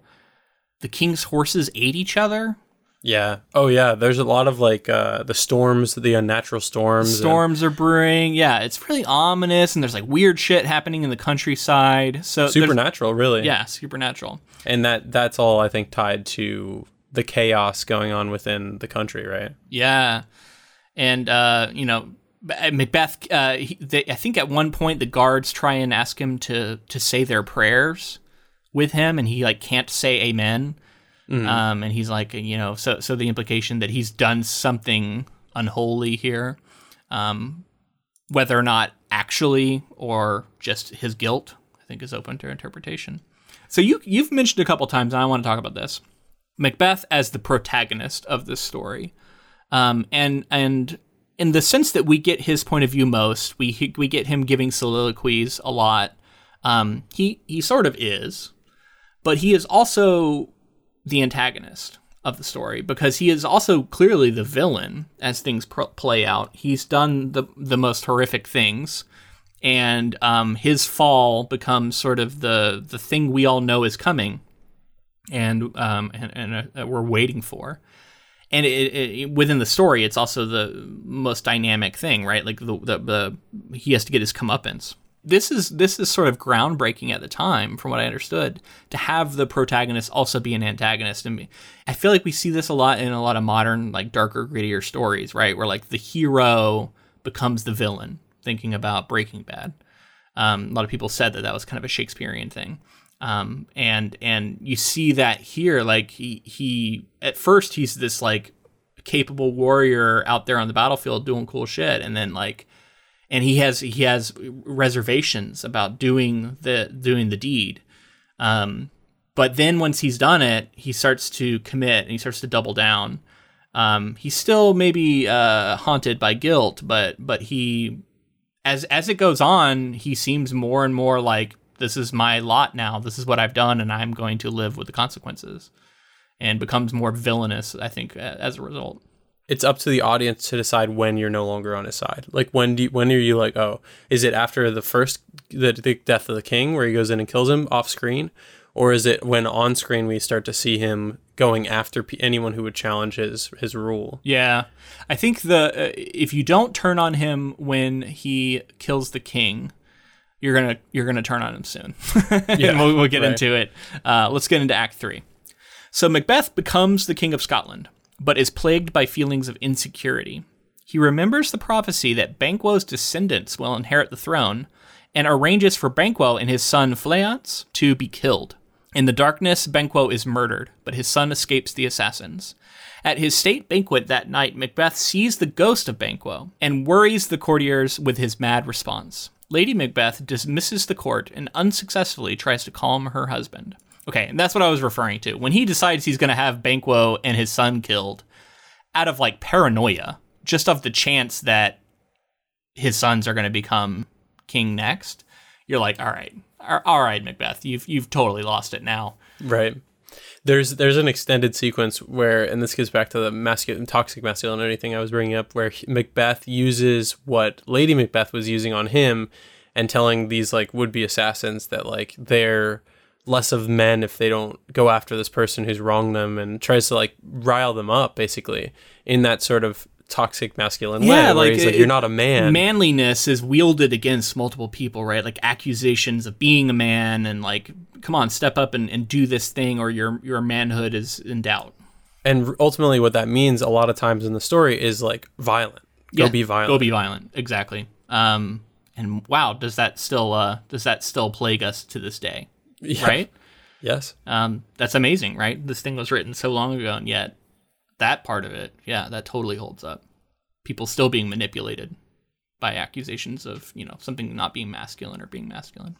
the king's horses ate each other. Yeah. Oh yeah. There's a lot of like uh, the storms, the unnatural storms. Storms and... are brewing. Yeah, it's really ominous, and there's like weird shit happening in the countryside. So supernatural, really. Yeah, supernatural. And that that's all I think tied to the chaos going on within the country, right? Yeah, and uh, you know Macbeth, uh, he, they, I think at one point the guards try and ask him to to say their prayers with him, and he like can't say Amen. Mm. Um, and he's like, you know, so so the implication that he's done something unholy here, um, whether or not actually or just his guilt, I think is open to interpretation. So you you've mentioned a couple times, and I want to talk about this. Macbeth as the protagonist of this story, um, and and in the sense that we get his point of view most, we we get him giving soliloquies a lot. Um, he he sort of is, but he is also the antagonist of the story because he is also clearly the villain as things pr- play out. He's done the the most horrific things, and um, his fall becomes sort of the the thing we all know is coming, and um, and, and uh, we're waiting for and it, it, within the story, it's also the most dynamic thing, right? Like the, the, the he has to get his comeuppance. This is this is sort of groundbreaking at the time, from what I understood, to have the protagonist also be an antagonist. And I feel like we see this a lot in a lot of modern, like darker, grittier stories, right? Where like the hero becomes the villain. Thinking about Breaking Bad, um, a lot of people said that that was kind of a Shakespearean thing. Um, and and you see that here, like he he at first he's this like capable warrior out there on the battlefield doing cool shit, and then like and he has he has reservations about doing the doing the deed. Um, but then once he's done it, he starts to commit and he starts to double down. Um, he's still maybe uh, haunted by guilt, but but he as as it goes on, he seems more and more like this is my lot now. This is what I've done, and I'm going to live with the consequences. And becomes more villainous, I think, as a result. It's up to the audience to decide when you're no longer on his side. Like when do you, when are you like, oh, is it after the first the, the death of the king where he goes in and kills him off screen, or is it when on screen we start to see him going after p- anyone who would challenge his his rule? Yeah, I think the uh, if you don't turn on him when he kills the king, you're gonna you're gonna turn on him soon. yeah, we'll, we'll, get right. into it. Uh, let's get into Act Three. So Macbeth becomes the king of Scotland, but is plagued by feelings of insecurity. He remembers the prophecy that Banquo's descendants will inherit the throne and arranges for Banquo and his son Fleance to be killed. In the darkness, Banquo is murdered, but his son escapes the assassins. At his state banquet that night, Macbeth sees the ghost of Banquo and worries the courtiers with his mad response. Lady Macbeth dismisses the court and unsuccessfully tries to calm her husband. Okay, and that's what I was referring to. When he decides he's going to have Banquo and his son killed out of like paranoia, just of the chance that his sons are going to become king next, you're like, all right, all right, Macbeth, you've you've totally lost it now. Right. There's there's an extended sequence where, and this gets back to the masculine, toxic masculinity thing I was bringing up, where Macbeth uses what Lady Macbeth was using on him, and telling these like would be assassins that like they're less of men if they don't go after this person who's wronged them, and tries to like rile them up basically in that sort of toxic masculine yeah, way like, he's like, you're not a man. Manliness is wielded against multiple people, right? Like accusations of being a man and like, come on, step up and, and do this thing or your your manhood is in doubt. And ultimately what that means a lot of times in the story is like violent. Go yeah, be violent. Go be violent. Exactly. Um and wow, does that still uh does that still plague us to this day? Yeah. Right? Yes. Um that's amazing, right? This thing was written so long ago and yet that part of it, yeah, that totally holds up. People still being manipulated by accusations of, you know, something not being masculine or being masculine.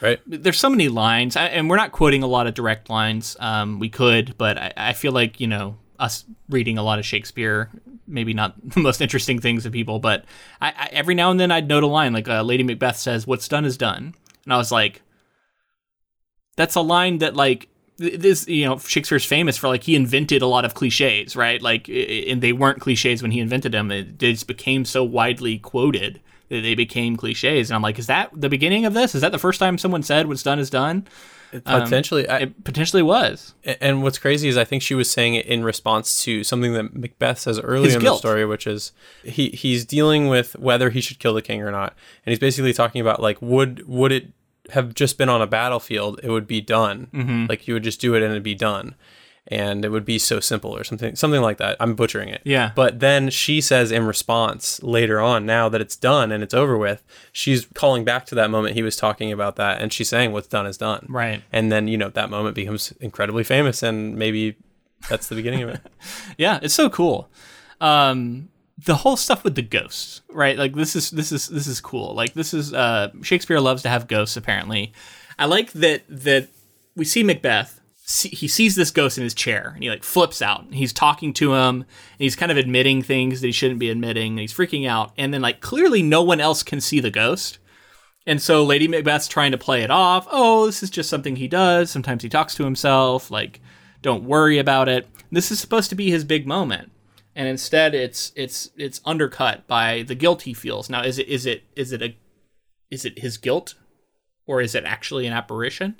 Right. There's so many lines, and we're not quoting a lot of direct lines. Um, we could, but I, I feel like, you know, us reading a lot of Shakespeare, maybe not the most interesting things to people, but I, I, every now and then I'd note a line like uh, Lady Macbeth says, "What's done is done," and I was like, "That's a line that like this you know Shakespeare's famous for like he invented a lot of cliches, right? Like and they weren't cliches when he invented them. It just became so widely quoted that they became cliches. And I'm like, is that the beginning of this? Is that the first time someone said what's done is done? Potentially, um, I, it potentially was. And what's crazy is I think she was saying it in response to something that Macbeth says earlier His in guilt. the story, which is he he's dealing with whether he should kill the king or not, and he's basically talking about like would would it have just been on a battlefield, it would be done. Mm-hmm. Like you would just do it and it'd be done. And it would be so simple or something something like that. I'm butchering it. Yeah. But then she says in response later on, now that it's done and it's over with, she's calling back to that moment he was talking about that and she's saying what's done is done. Right. And then, you know, that moment becomes incredibly famous and maybe that's the beginning of it. yeah, it's so cool. Um the whole stuff with the ghosts, right? Like this is this is this is cool. Like this is uh Shakespeare loves to have ghosts apparently. I like that that we see Macbeth see, he sees this ghost in his chair and he like flips out. He's talking to him and he's kind of admitting things that he shouldn't be admitting and he's freaking out. And then like clearly no one else can see the ghost. And so Lady Macbeth's trying to play it off. Oh, this is just something he does. Sometimes he talks to himself. Like, don't worry about it. This is supposed to be his big moment and instead it's it's it's undercut by the guilt he feels. Now, is it is it is it a is it his guilt, or is it actually an apparition?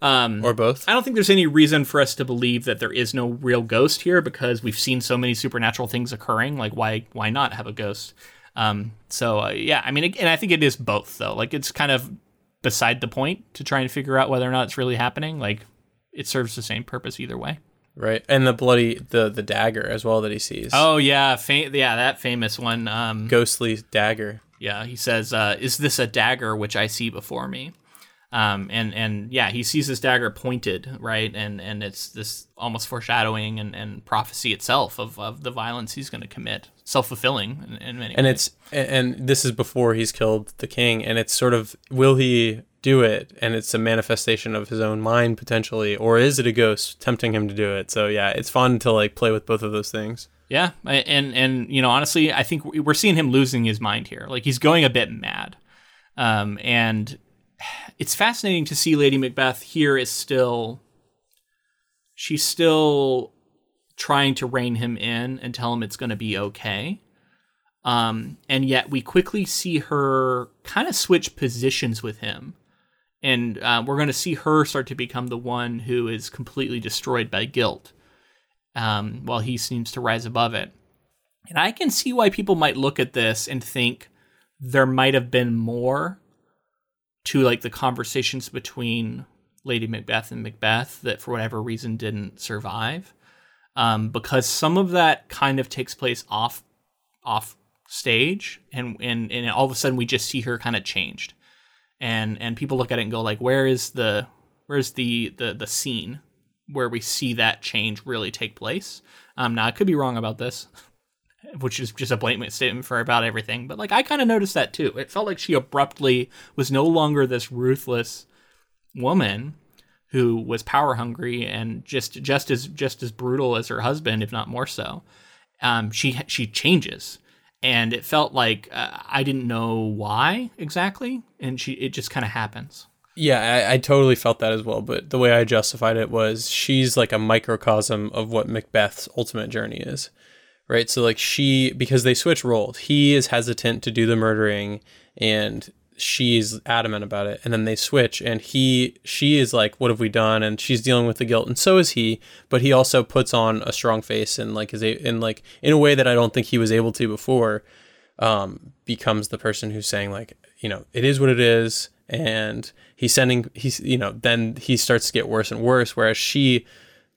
Um, or both. I don't think there's any reason for us to believe that there is no real ghost here because we've seen so many supernatural things occurring. Like, why why not have a ghost? Um, so uh, yeah, I mean, and I think it is both though. Like, it's kind of beside the point to try and figure out whether or not it's really happening. Like, it serves the same purpose either way. Right, and the bloody the the dagger as well that he sees. Oh yeah, fa- yeah, that famous one. Um, Ghostly dagger. Yeah, he says, uh, "Is this a dagger which I see before me?" Um, and and yeah, he sees this dagger pointed right, and and it's this almost foreshadowing and, and prophecy itself of, of the violence he's going to commit, self fulfilling in, in, many. And ways. it's and this is before he's killed the king, and it's sort of will he do it and it's a manifestation of his own mind potentially or is it a ghost tempting him to do it? So yeah it's fun to like play with both of those things. Yeah and and you know honestly i think we're seeing him losing his mind here. Like he's going a bit mad. Um and it's fascinating to see lady macbeth here is still she's still trying to rein him in and tell him it's going to be okay. Um, and yet we quickly see her kind of switch positions with him and uh, we're going to see her start to become the one who is completely destroyed by guilt um, while he seems to rise above it. And i can see why people might look at this and think there might have been more to like the conversations between lady macbeth and macbeth that for whatever reason didn't survive. Um, because some of that kind of takes place off off stage, and and and all of a sudden we just see her kind of changed, and and people look at it and go like, where is the where's the the the scene where we see that change really take place? Um, now I could be wrong about this, which is just a blatant statement for about everything, but like I kind of noticed that too. It felt like she abruptly was no longer this ruthless woman who was power hungry and just just as just as brutal as her husband, if not more so. Um, she she changes, and it felt like uh, I didn't know why exactly, and she it just kind of happens. Yeah, I, I totally felt that as well. But the way I justified it was she's like a microcosm of what Macbeth's ultimate journey is, right? So like she because they switch roles, he is hesitant to do the murdering, and she's adamant about it. And then they switch and he she is like what have we done? And she's dealing with the guilt and so is he. But he also puts on a strong face and like is a in like in a way that I don't think he was able to before um becomes the person who's saying like you know it is what it is. And he's sending he's you know then he starts to get worse and worse. Whereas she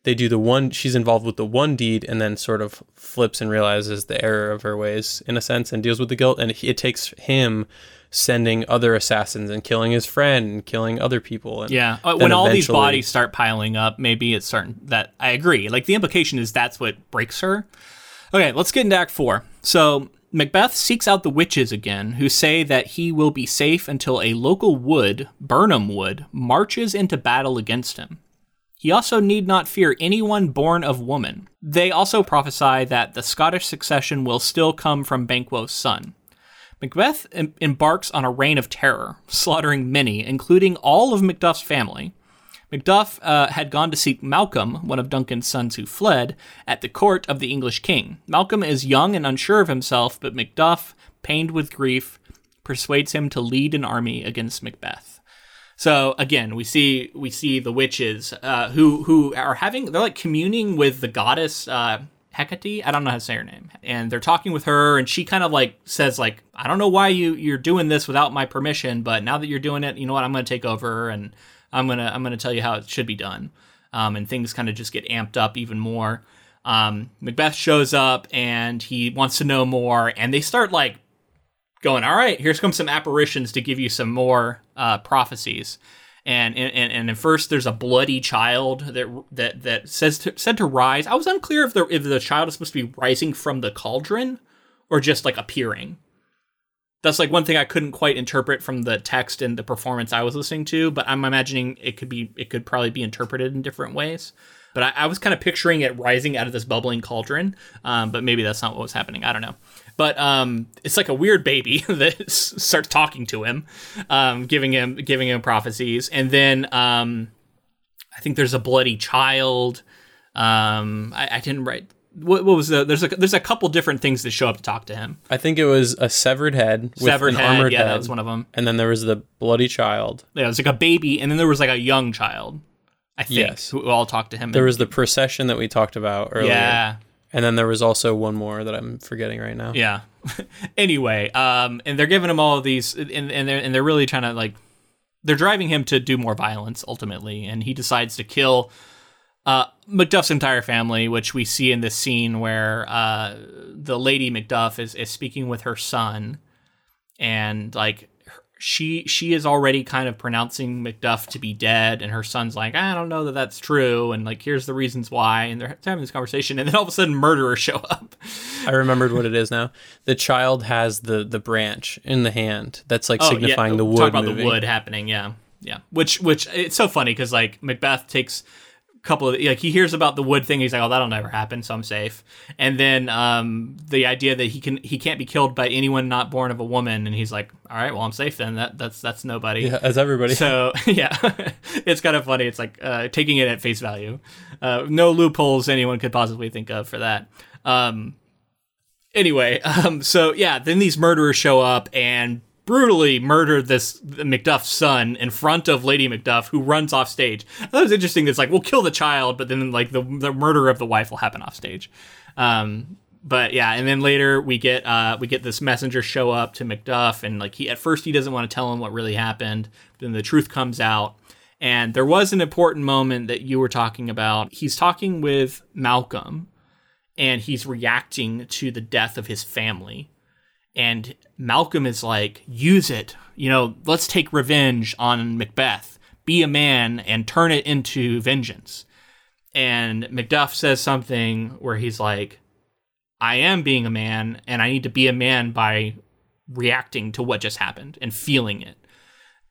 they do the one she's involved with the one deed and then sort of flips and realizes the error of her ways in a sense and deals with the guilt. And it takes him sending other assassins and killing his friend and killing other people. And yeah, uh, when all these bodies start piling up, maybe it's certain that I agree. Like the implication is that's what breaks her. Okay, let's get into Act Four. So Macbeth seeks out the witches again, who say that he will be safe until a local wood, Birnam Wood, marches into battle against him. He also need not fear anyone born of woman. They also prophesy that the Scottish succession will still come from Banquo's son. Macbeth em- embarks on a reign of terror, slaughtering many, including all of Macduff's family. Macduff uh, had gone to seek Malcolm, one of Duncan's sons who fled, at the court of the English king. Malcolm is young and unsure of himself, but Macduff, pained with grief, persuades him to lead an army against Macbeth. So again, we see we see the witches uh, who who are having they're like communing with the goddess uh, Hecate. I don't know how to say her name. And they're talking with her, and she kind of like says like, I don't know why you you're doing this without my permission, but now that you're doing it, you know what? I'm going to take over, and I'm gonna I'm gonna tell you how it should be done. Um, and things kind of just get amped up even more. Um, Macbeth shows up and he wants to know more, and they start like going, "All right, here's come some apparitions to give you some more uh, prophecies." And and and at first there's a bloody child that that that says to, said to rise. I was unclear if the if the child is supposed to be rising from the cauldron or just like appearing. That's like one thing I couldn't quite interpret from the text and the performance I was listening to, but I'm imagining it could be it could probably be interpreted in different ways. But I, I was kind of picturing it rising out of this bubbling cauldron, um, but maybe that's not what was happening. I don't know. But um, it's like a weird baby that starts talking to him, um, giving him giving him prophecies, and then um, I think there's a bloody child. Um, I, I didn't write what, what, was the there's a there's a couple different things that show up to talk to him. I think it was a severed head, severed head, armored yeah, head, that was one of them. And then there was the bloody child. Yeah, it was like a baby, and then there was like a young child. I think yes. who all talked to him. There was the procession that we talked about earlier. Yeah, and then there was also one more that I'm forgetting right now. Yeah. anyway, um, and they're giving him all of these, and, and they're and they're really trying to like, they're driving him to do more violence ultimately, and he decides to kill uh, Macduff's entire family, which we see in this scene where uh, the lady Macduff is is speaking with her son, and like she she is already kind of pronouncing Macduff to be dead, and her son's like, I don't know that that's true, and like here's the reasons why, and they're having this conversation, and then all of a sudden murderers show up. I remembered what it is now. The child has the the branch in the hand that's like oh, signifying yeah. the wood. Talk about moving. the wood happening, yeah, yeah. Which which it's so funny because like Macbeth takes couple of like he hears about the wood thing he's like oh that'll never happen so i'm safe. And then um the idea that he can he can't be killed by anyone not born of a woman and he's like all right well i'm safe then. That that's that's nobody. Yeah as everybody. So yeah. It's kind of funny. It's like uh taking it at face value. Uh no loopholes anyone could possibly think of for that. Um anyway um so yeah then these murderers show up and brutally murdered this Macduff's son in front of Lady Macduff, who runs off stage. That was interesting. It's like we'll kill the child, but then like the the murder of the wife will happen off stage. Um, but yeah, and then later we get uh, we get this messenger show up to Macduff, and like he at first he doesn't want to tell him what really happened. Then the truth comes out, and there was an important moment that you were talking about. He's talking with Malcolm, and he's reacting to the death of his family. And Malcolm is like, use it. You know, let's take revenge on Macbeth. Be a man and turn it into vengeance. And Macduff says something where he's like, I am being a man, and I need to be a man by reacting to what just happened and feeling it.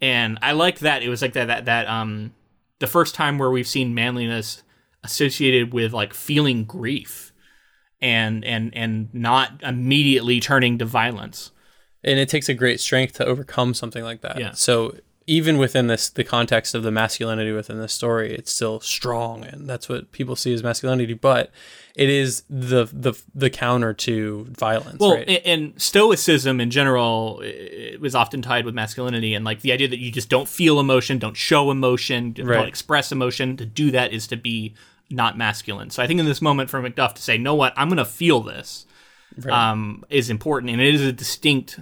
And I like that. It was like that that that um the first time where we've seen manliness associated with like feeling grief and and and not immediately turning to violence. And it takes a great strength to overcome something like that. Yeah. So even within this the context of the masculinity within the story, it's still strong and that's what people see as masculinity, but it is the the the counter to violence. Well, right? and, and stoicism in general it was often tied with masculinity, and like the idea that you just don't feel emotion, don't show emotion, don't Right. express emotion. To do that is to be not masculine. So I think in this moment for Macduff to say, "Know what? I'm going to feel this," um, is important, and it is a distinct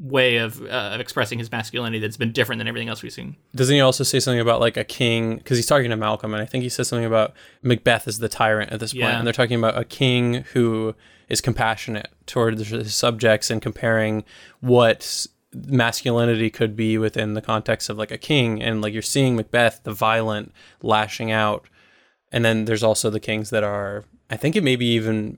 way of, uh, of expressing his masculinity that's been different than everything else we've seen. Doesn't he also say something about like a king? Because he's talking to Malcolm, and I think he says something about Macbeth is the tyrant at this point, Yeah. and they're talking about a king who is compassionate toward his subjects and comparing what masculinity could be within the context of like a king, and like you're seeing Macbeth, the violent, lashing out, and then there's also the kings that are. I think it maybe even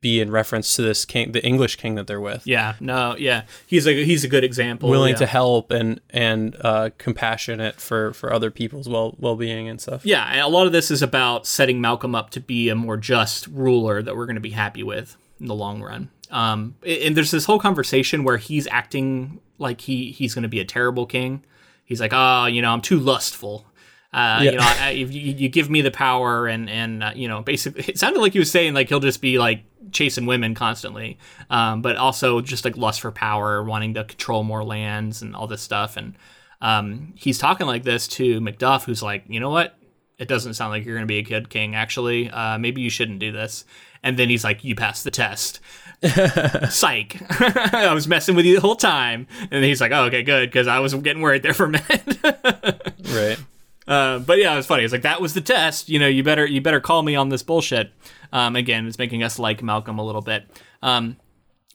be in reference to this king, the English king that they're with. Yeah, no, yeah, he's a he's a good example. willing yeah. to help and and uh, compassionate for for other people's well well being and stuff. Yeah, and a lot of this is about setting Malcolm up to be a more just ruler that we're going to be happy with in the long run. Um, and there's this whole conversation where he's acting like he he's going to be a terrible king. He's like, oh, you know, I'm too lustful. Uh, Yeah. You know, I, if you, you give me the power, and and uh, you know, basically, it sounded like he was saying like he'll just be like chasing women constantly, um, but also just like lust for power, wanting to control more lands and all this stuff. And um, he's talking like this to Macduff, who's like, you know what? It doesn't sound like you're going to be a good king. Actually, uh, maybe you shouldn't do this. And then he's like, you passed the test. Psych. I was messing with you the whole time. And he's like, oh, okay, good, because I was getting worried there for a minute. Right. Uh, but yeah, it was funny. It's like that was the test. You know, you better you better call me on this bullshit. Um, again, it's making us like Malcolm a little bit. Um,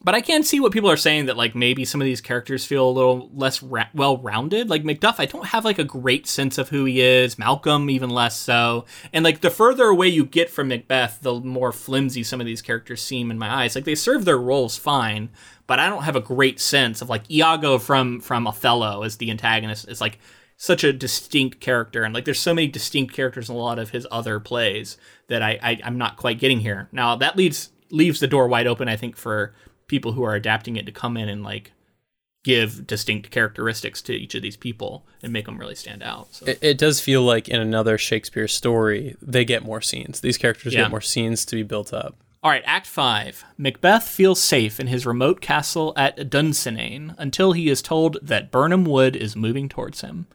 but I can see what people are saying that like maybe some of these characters feel a little less ra- well rounded. Like Macduff, I don't have like a great sense of who he is. Malcolm, even less so. And like the further away you get from Macbeth, the more flimsy some of these characters seem in my eyes. Like they serve their roles fine, but I don't have a great sense of like Iago from from Othello as the antagonist. It's like such a distinct character, and like there's so many distinct characters in a lot of his other plays that I, I I'm not quite getting here. Now that leaves leaves the door wide open, I think, for people who are adapting it to come in and like give distinct characteristics to each of these people and make them really stand out. So It, it does feel like in another Shakespeare story, they get more scenes. These characters Yeah. get more scenes to be built up. All right, Act 5. Macbeth feels safe in his remote castle at Dunsinane until he is told that Birnam Wood is moving towards him.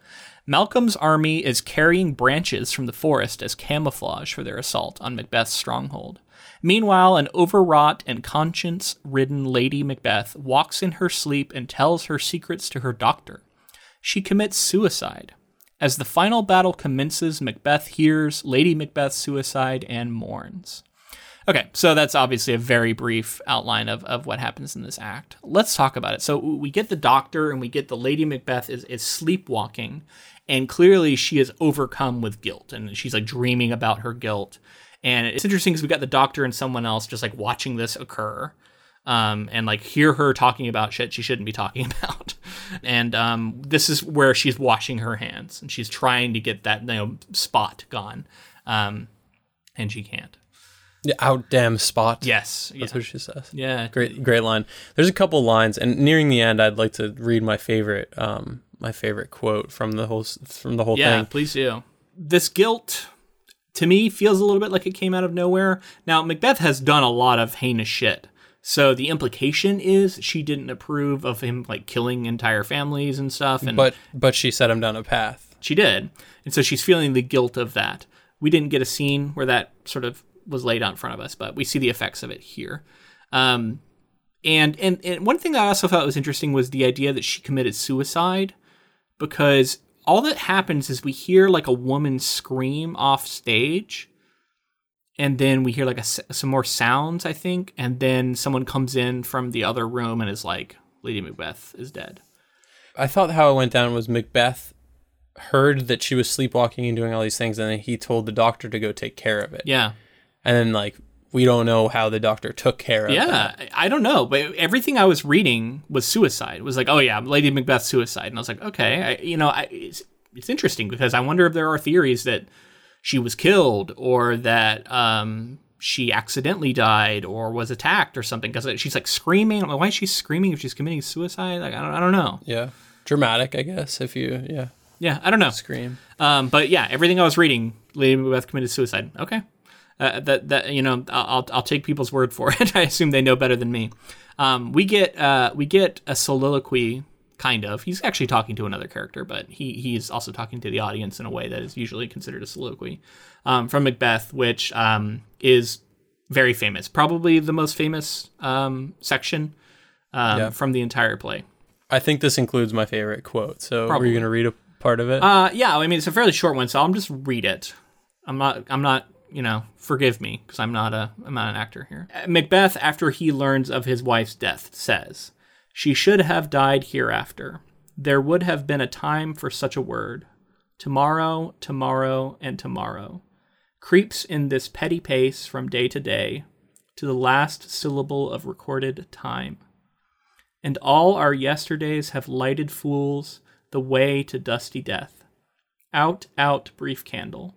Malcolm's army is carrying branches from the forest as camouflage for their assault on Macbeth's stronghold. Meanwhile, an overwrought and conscience ridden Lady Macbeth walks in her sleep and tells her secrets to her doctor. She commits suicide. As the final battle commences, Macbeth hears Lady Macbeth's suicide and mourns. Okay, so that's obviously a very brief outline of, of what happens in this act. Let's talk about it. So we get the doctor and we get the Lady Macbeth is, is sleepwalking, and clearly she is overcome with guilt, and she's like dreaming about her guilt. And it's interesting because we got the doctor and someone else just like watching this occur. Um, and like hear her talking about shit she shouldn't be talking about. And um, this is where she's washing her hands and she's trying to get that you know spot gone. Um, and she can't. Out damn spot. Yes. That's yeah. what she says. Yeah. Great, great line. There's a couple lines, and nearing the end, I'd like to read my favorite, um, my favorite quote from the whole from the whole Yeah, thing. please do. This guilt to me feels a little bit like it came out of nowhere. Now, Macbeth has done a lot of heinous shit. So the implication is she didn't approve of him like killing entire families and stuff and But but she set him down a path. she did. And so she's feeling the guilt of that. We didn't get a scene where that sort of was laid out in front of us, but we see the effects of it here. Um, and, and and one thing that I also thought was interesting was the idea that she committed suicide because all that happens is we hear like a woman scream off stage and then we hear like a some more sounds, I think, and then someone comes in from the other room and is like, "Lady Macbeth is dead." I thought how it went down was Macbeth heard that she was sleepwalking and doing all these things, and then he told the doctor to go take care of it. Yeah, And then like we don't know how the doctor took care of yeah. that. I don't know, but everything I was reading was suicide. It was like, "Oh yeah, Lady Macbeth suicide," and I was like, "Okay, I, you know, I, it's it's interesting because I wonder if there are theories that she was killed or that um she accidentally died or was attacked or something because she's like screaming. I'm like, Why is she screaming if she's committing suicide? Like I don't I don't know. Yeah. Dramatic, I guess, if you yeah Yeah, I don't know. scream. Um, but yeah, everything I was reading, Lady Macbeth committed suicide. Okay, uh, that that you know, I'll I'll- take people's word for it. I assume they know better than me. Um, we get uh, we get a soliloquy, kind of. He's actually talking to another character, but he he's also talking to the audience in a way that is usually considered a soliloquy um, from Macbeth, which um, is very famous, probably the most famous um, section um, Yeah. from the entire play. I think this includes my favorite quote. So Probably. were you gonna read a part of it? Uh, yeah, I mean it's a fairly short one, so I'll just read it. I'm not. I'm not. You know, forgive me because I'm not a. I'm not an actor here. Uh, Macbeth, after he learns of his wife's death, says, "She should have died hereafter. There would have been a time for such a word. Tomorrow, tomorrow, and tomorrow creeps in this petty pace from day to day, to the last syllable of recorded time." and all our yesterdays have lighted fools the way to dusty death. Out, out, brief candle.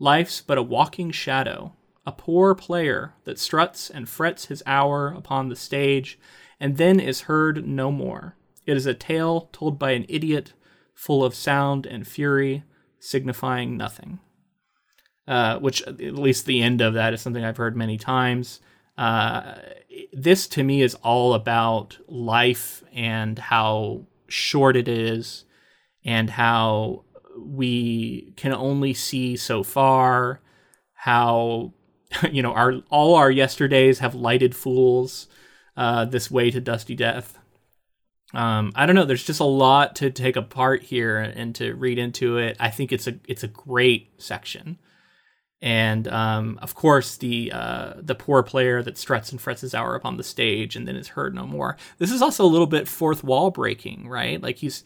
Life's but a walking shadow, a poor player that struts and frets his hour upon the stage, and then is heard no more. It is a tale told by an idiot, full of sound and fury, signifying nothing. Uh, which, at least the end of that, is something I've heard many times. Uh, this to me is all about life and how short it is and how we can only see so far how you know our all our yesterdays have lighted fools uh, this way to dusty death um, I don't know. There's just a lot to take apart here and to read into it. I think it's a it's a great section, and um, of course the uh, the poor player that struts and frets his hour upon the stage and then is heard no more. This is also a little bit fourth wall breaking, right? Like he's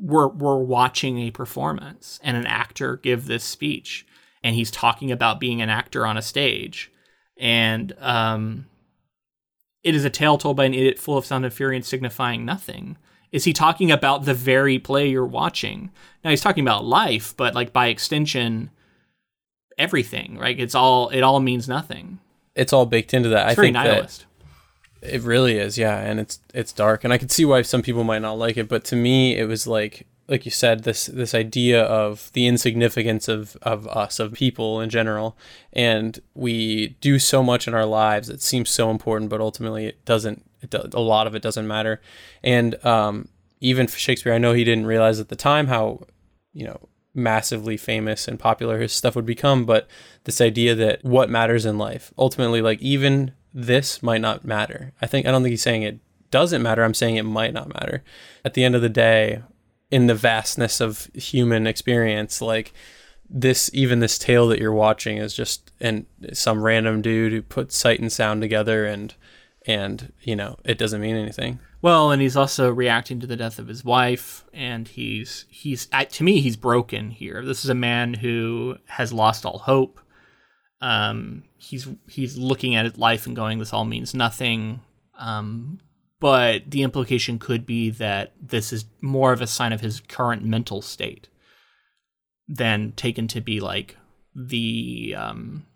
we're we're watching a performance and an actor give this speech, and he's talking about being an actor on a stage, and um, it is a tale told by an idiot full of sound and fury and signifying nothing. Is he talking about the very play you're watching? Now he's talking about life, but like by extension, everything, right? It's all it all means nothing. it's all baked into that. It's I think that nihilist. It really is, yeah, and it's it's dark, and I can see why some people might not like it, but to me, it was like like you said, this this idea of the insignificance of of us, of people in general, and we do so much in our lives that seems so important, but ultimately it doesn't. It do, a lot of it doesn't matter, and um, even for Shakespeare, I know he didn't realize at the time how you know massively famous and popular his stuff would become but this idea that what matters in life ultimately like even this might not matter i think i don't think he's saying it doesn't matter i'm saying it might not matter at the end of the day in the vastness of human experience like this even this tale that you're watching is just and some random dude who put sight and sound together and and you know it doesn't mean anything Well, and he's also reacting to the death of his wife, and he's he's to me he's broken here. This is a man who has lost all hope. Um, he's he's looking at his life and going, "This all means nothing." Um, but the implication could be that this is more of a sign of his current mental state than taken to be like the um,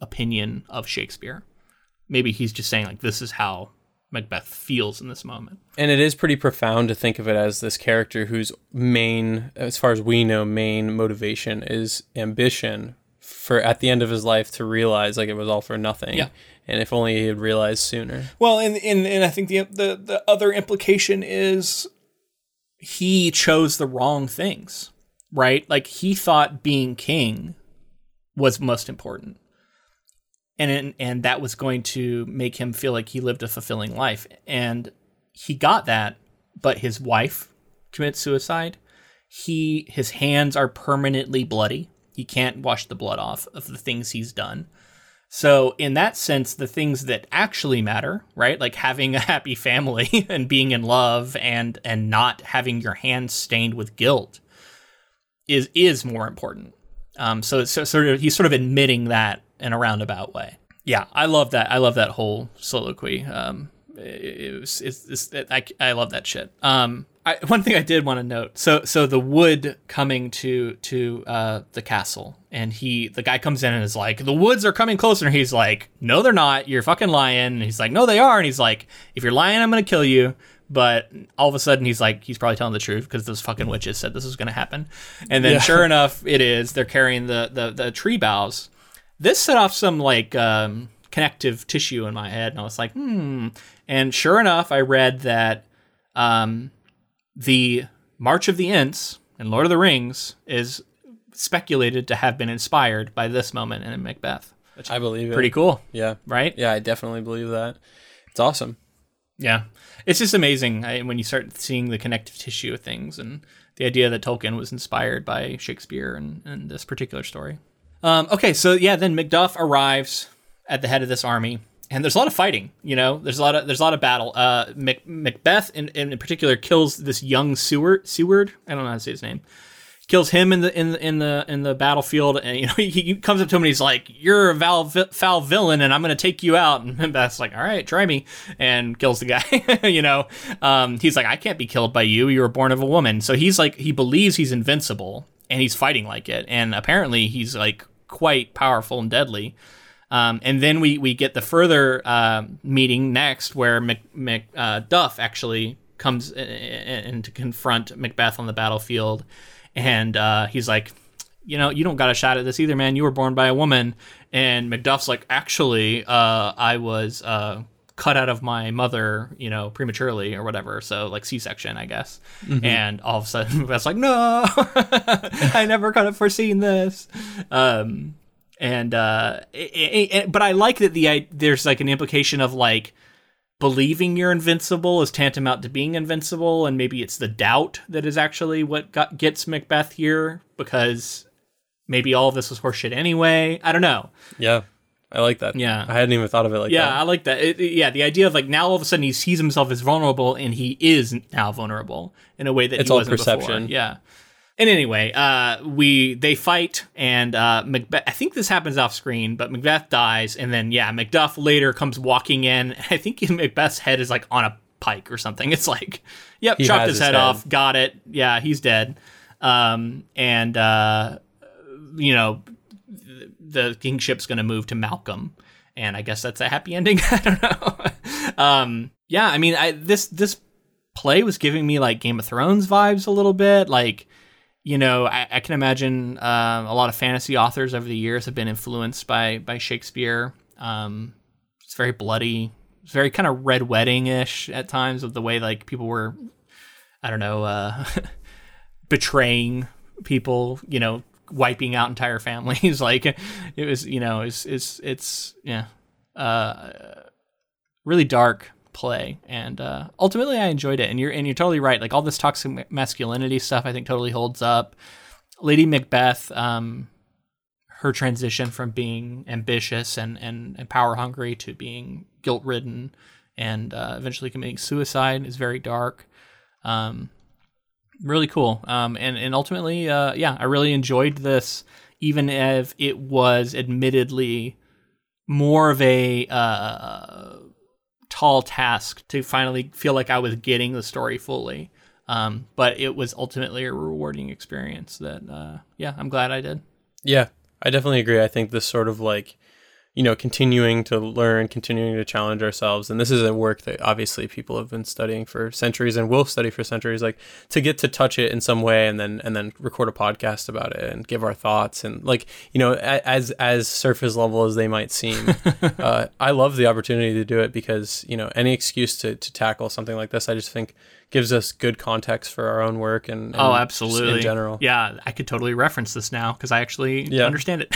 opinion of Shakespeare. Maybe he's just saying like this is how Macbeth feels in this moment. And it is pretty profound to think of it as this character whose main, as far as we know, main motivation is ambition for at the end of his life to realize like it was all for nothing. Yeah. And if only he had realized sooner. Well, and and, and I think the, the the other implication is he chose the wrong things, right? Like he thought being king was most important. And and that was going to make him feel like he lived a fulfilling life. And he got that, but his wife commits suicide. He his hands are permanently bloody. He can't wash the blood off of the things he's done. So, in that sense, the things that actually matter, right? Like having a happy family and being in love and and not having your hands stained with guilt is is more important. Um, so it's so, sort of he's sort of admitting that in a roundabout way. Yeah, I love that. I love that whole soliloquy. Um, it, it was it's, it's it, I, I love that shit. Um, I, one thing I did want to note. So so the wood coming to to uh, the castle, and he the guy comes in and is like, the woods are coming closer. And he's like, no, they're not. You're fucking lying. And he's like, no, they are. And he's like, if you're lying, I'm gonna kill you. But all of a sudden, he's like, he's probably telling the truth because those fucking witches said this was gonna happen. And then Yeah. sure enough, it is. They're carrying the the, the tree boughs. This set off some like um, connective tissue in my head, and I was like, hmm. And sure enough, I read that um, the March of the Ents in Lord of the Rings is speculated to have been inspired by this moment in Macbeth. which I believe it. Pretty cool, Yeah. right? Yeah, I definitely believe that. It's awesome. Yeah. It's just amazing I, when you start seeing the connective tissue of things and the idea that Tolkien was inspired by Shakespeare and, and this particular story. Um, okay, so yeah, then Macduff arrives at the head of this army, and there's a lot of fighting. You know, there's a lot of there's a lot of battle. Uh, Mac- Macbeth in, in particular kills this young Seward. Seward, I don't know how to say his name. Kills him in the in the in the in the battlefield, and you know he, he comes up to him and he's like, "You're a foul, vi- foul villain, and I'm gonna take you out." And Macbeth's like, "All right, try me," and kills the guy. you know, um, he's like, "I can't be killed by you. You were born of a woman." So he's like, he believes he's invincible, and he's fighting like it, and apparently he's like quite powerful and deadly. Um, and then we, we get the further uh, meeting next where Mac, Mac, uh, Duff actually comes in, in to confront Macbeth on the battlefield. And uh, he's like, you know, you don't got a shot at this either, man. You were born by a woman. And Macduff's like, actually, uh, I was uh, cut out of my mother, you know, prematurely or whatever. So like C-section, I guess. And all of a sudden, Macbeth's like, no, I never could have foreseen this. Um, and uh, it, it, but I like that the I, there's like an implication of like believing you're invincible is tantamount to being invincible, and maybe it's the doubt that is actually what got, gets Macbeth here because maybe all of this was horseshit anyway. I don't know. Yeah. I like that. Yeah. I hadn't even thought of it like Yeah, that. Yeah, I like that. It, yeah, the idea of like now all of a sudden he sees himself as vulnerable, and he is now vulnerable in a way that It's he all wasn't before. perception. Yeah. And anyway, uh, we they fight, and uh, Macbeth. I think this happens off screen, but Macbeth dies, and then yeah, Macduff later comes walking in. I think Macbeth's head is like on a pike or something. It's like, yep, He chopped his, his head, head. off. Got it. Yeah, he's dead. Um, and uh, you know, the kingship's going to move to Malcolm, and I guess that's a happy ending. I don't know. um, yeah, I mean, I this this play was giving me like Game of Thrones vibes a little bit. Like, you know, I, I can imagine um, a lot of fantasy authors over the years have been influenced by by Shakespeare. Um, it's very bloody. It's very kind of red wedding ish at times of the way like people were, I don't know, uh, betraying people. You know, wiping out entire families. like it was, you know, it's it's it's yeah, uh, really dark play, and uh, ultimately I enjoyed it. And you're and you're totally right. Like all this toxic masculinity stuff, I think totally holds up. Lady Macbeth, um, her transition from being ambitious and and, and power hungry to being guilt ridden and uh, eventually committing suicide is very dark. Um, really cool. Um, and and ultimately, uh, yeah, I really enjoyed this, even if it was admittedly more of a uh, tall task to finally feel like I was getting the story fully. Um, but it was ultimately a rewarding experience that, uh, yeah, I'm glad I did. Yeah, I definitely agree. I think this sort of like, you know, continuing to learn, continuing to challenge ourselves, and this is a work that obviously people have been studying for centuries and will study for centuries. Like to get to touch it in some way, and then and then record a podcast about it and give our thoughts, and like you know, as as surface level as they might seem, uh, I love the opportunity to do it because you know any excuse to to tackle something like this, I just think gives us good context for our own work and, and Oh, absolutely. in general. Yeah, I could totally reference this now because I actually Yeah. understand it.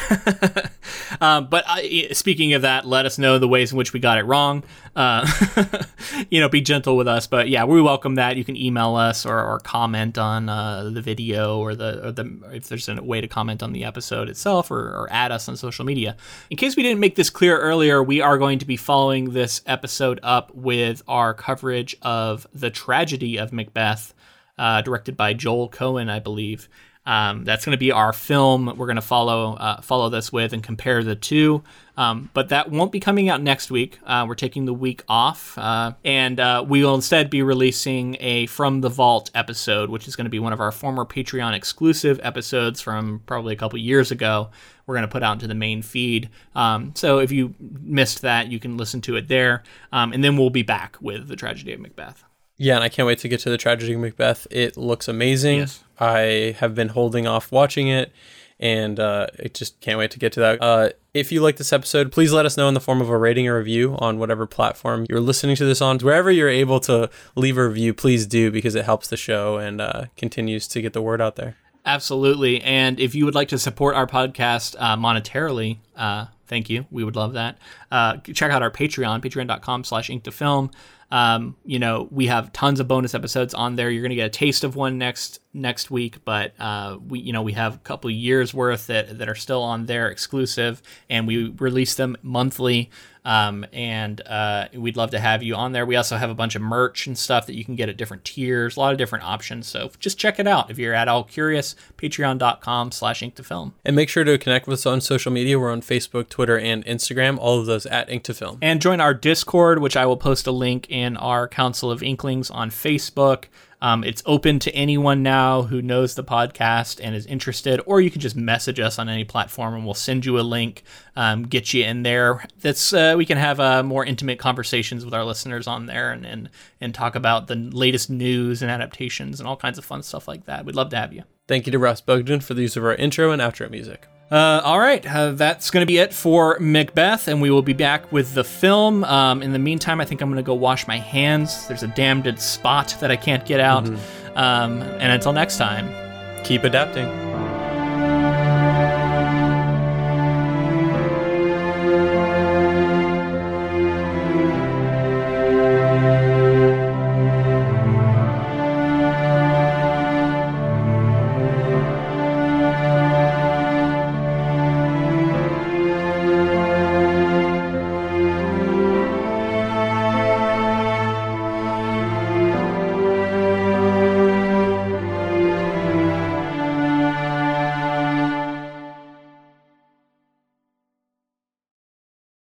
um, but uh, speaking of that, let us know the ways in which we got it wrong. Uh, you know, be gentle with us. But yeah, we welcome that. You can email us or, or comment on uh, the video or the, or the if there's a way to comment on the episode itself or, or add us on social media. In case we didn't make this clear earlier, we are going to be following this episode up with our coverage of the tragedy of Macbeth, uh, directed by Joel Cohen, I believe. Um, that's going to be our film. We're going to follow uh, follow this with and compare the two. Um, but that won't be coming out next week. Uh, we're taking the week off, uh, and uh, we will instead be releasing a From the Vault episode, which is going to be one of our former Patreon exclusive episodes from probably a couple years ago. We're going to put out into the main feed. Um, so if you missed that, you can listen to it there, um, and then we'll be back with the tragedy of Macbeth. Yeah, and I can't wait to get to the tragedy of Macbeth. It looks amazing. Yes. I have been holding off watching it, and uh, I just can't wait to get to that. Uh, if you like this episode, please let us know in the form of a rating or review on whatever platform you're listening to this on. Wherever you're able to leave a review, please do because it helps the show and uh, continues to get the word out there. Absolutely. And if you would like to support our podcast uh, monetarily, uh, thank you. We would love that. Uh, check out our Patreon, patreon.com slash ink to film. Um, you know, we have tons of bonus episodes on there. You're going to get a taste of one next next week, but uh, we you know we have a couple years worth that that are still on there exclusive, and we release them monthly. Um, and uh, we'd love to have you on there. We also have a bunch of merch and stuff that you can get at different tiers, a lot of different options. So just check it out if you're at all curious. Patreon.com slash ink to film. And make sure to connect with us on social media. We're on Facebook, Twitter, and Instagram. All of those at ink to film. And join our Discord, which I will post a link in our Council of Inklings on Facebook. Um, it's open to anyone now who knows the podcast and is interested, or you can just message us on any platform and we'll send you a link, um, get you in there. That's uh, we can have uh, more intimate conversations with our listeners on there and, and and talk about the latest news and adaptations and all kinds of fun stuff like that. We'd love to have you. Thank you to Ross Bogdan for the use of our intro and outro music. Uh, all right, uh, that's going to be it for Macbeth, and we will be back with the film. Um, in the meantime, I think I'm going to go wash my hands. There's a damned spot that I can't get out. Mm-hmm. Um, and until next time, keep adapting.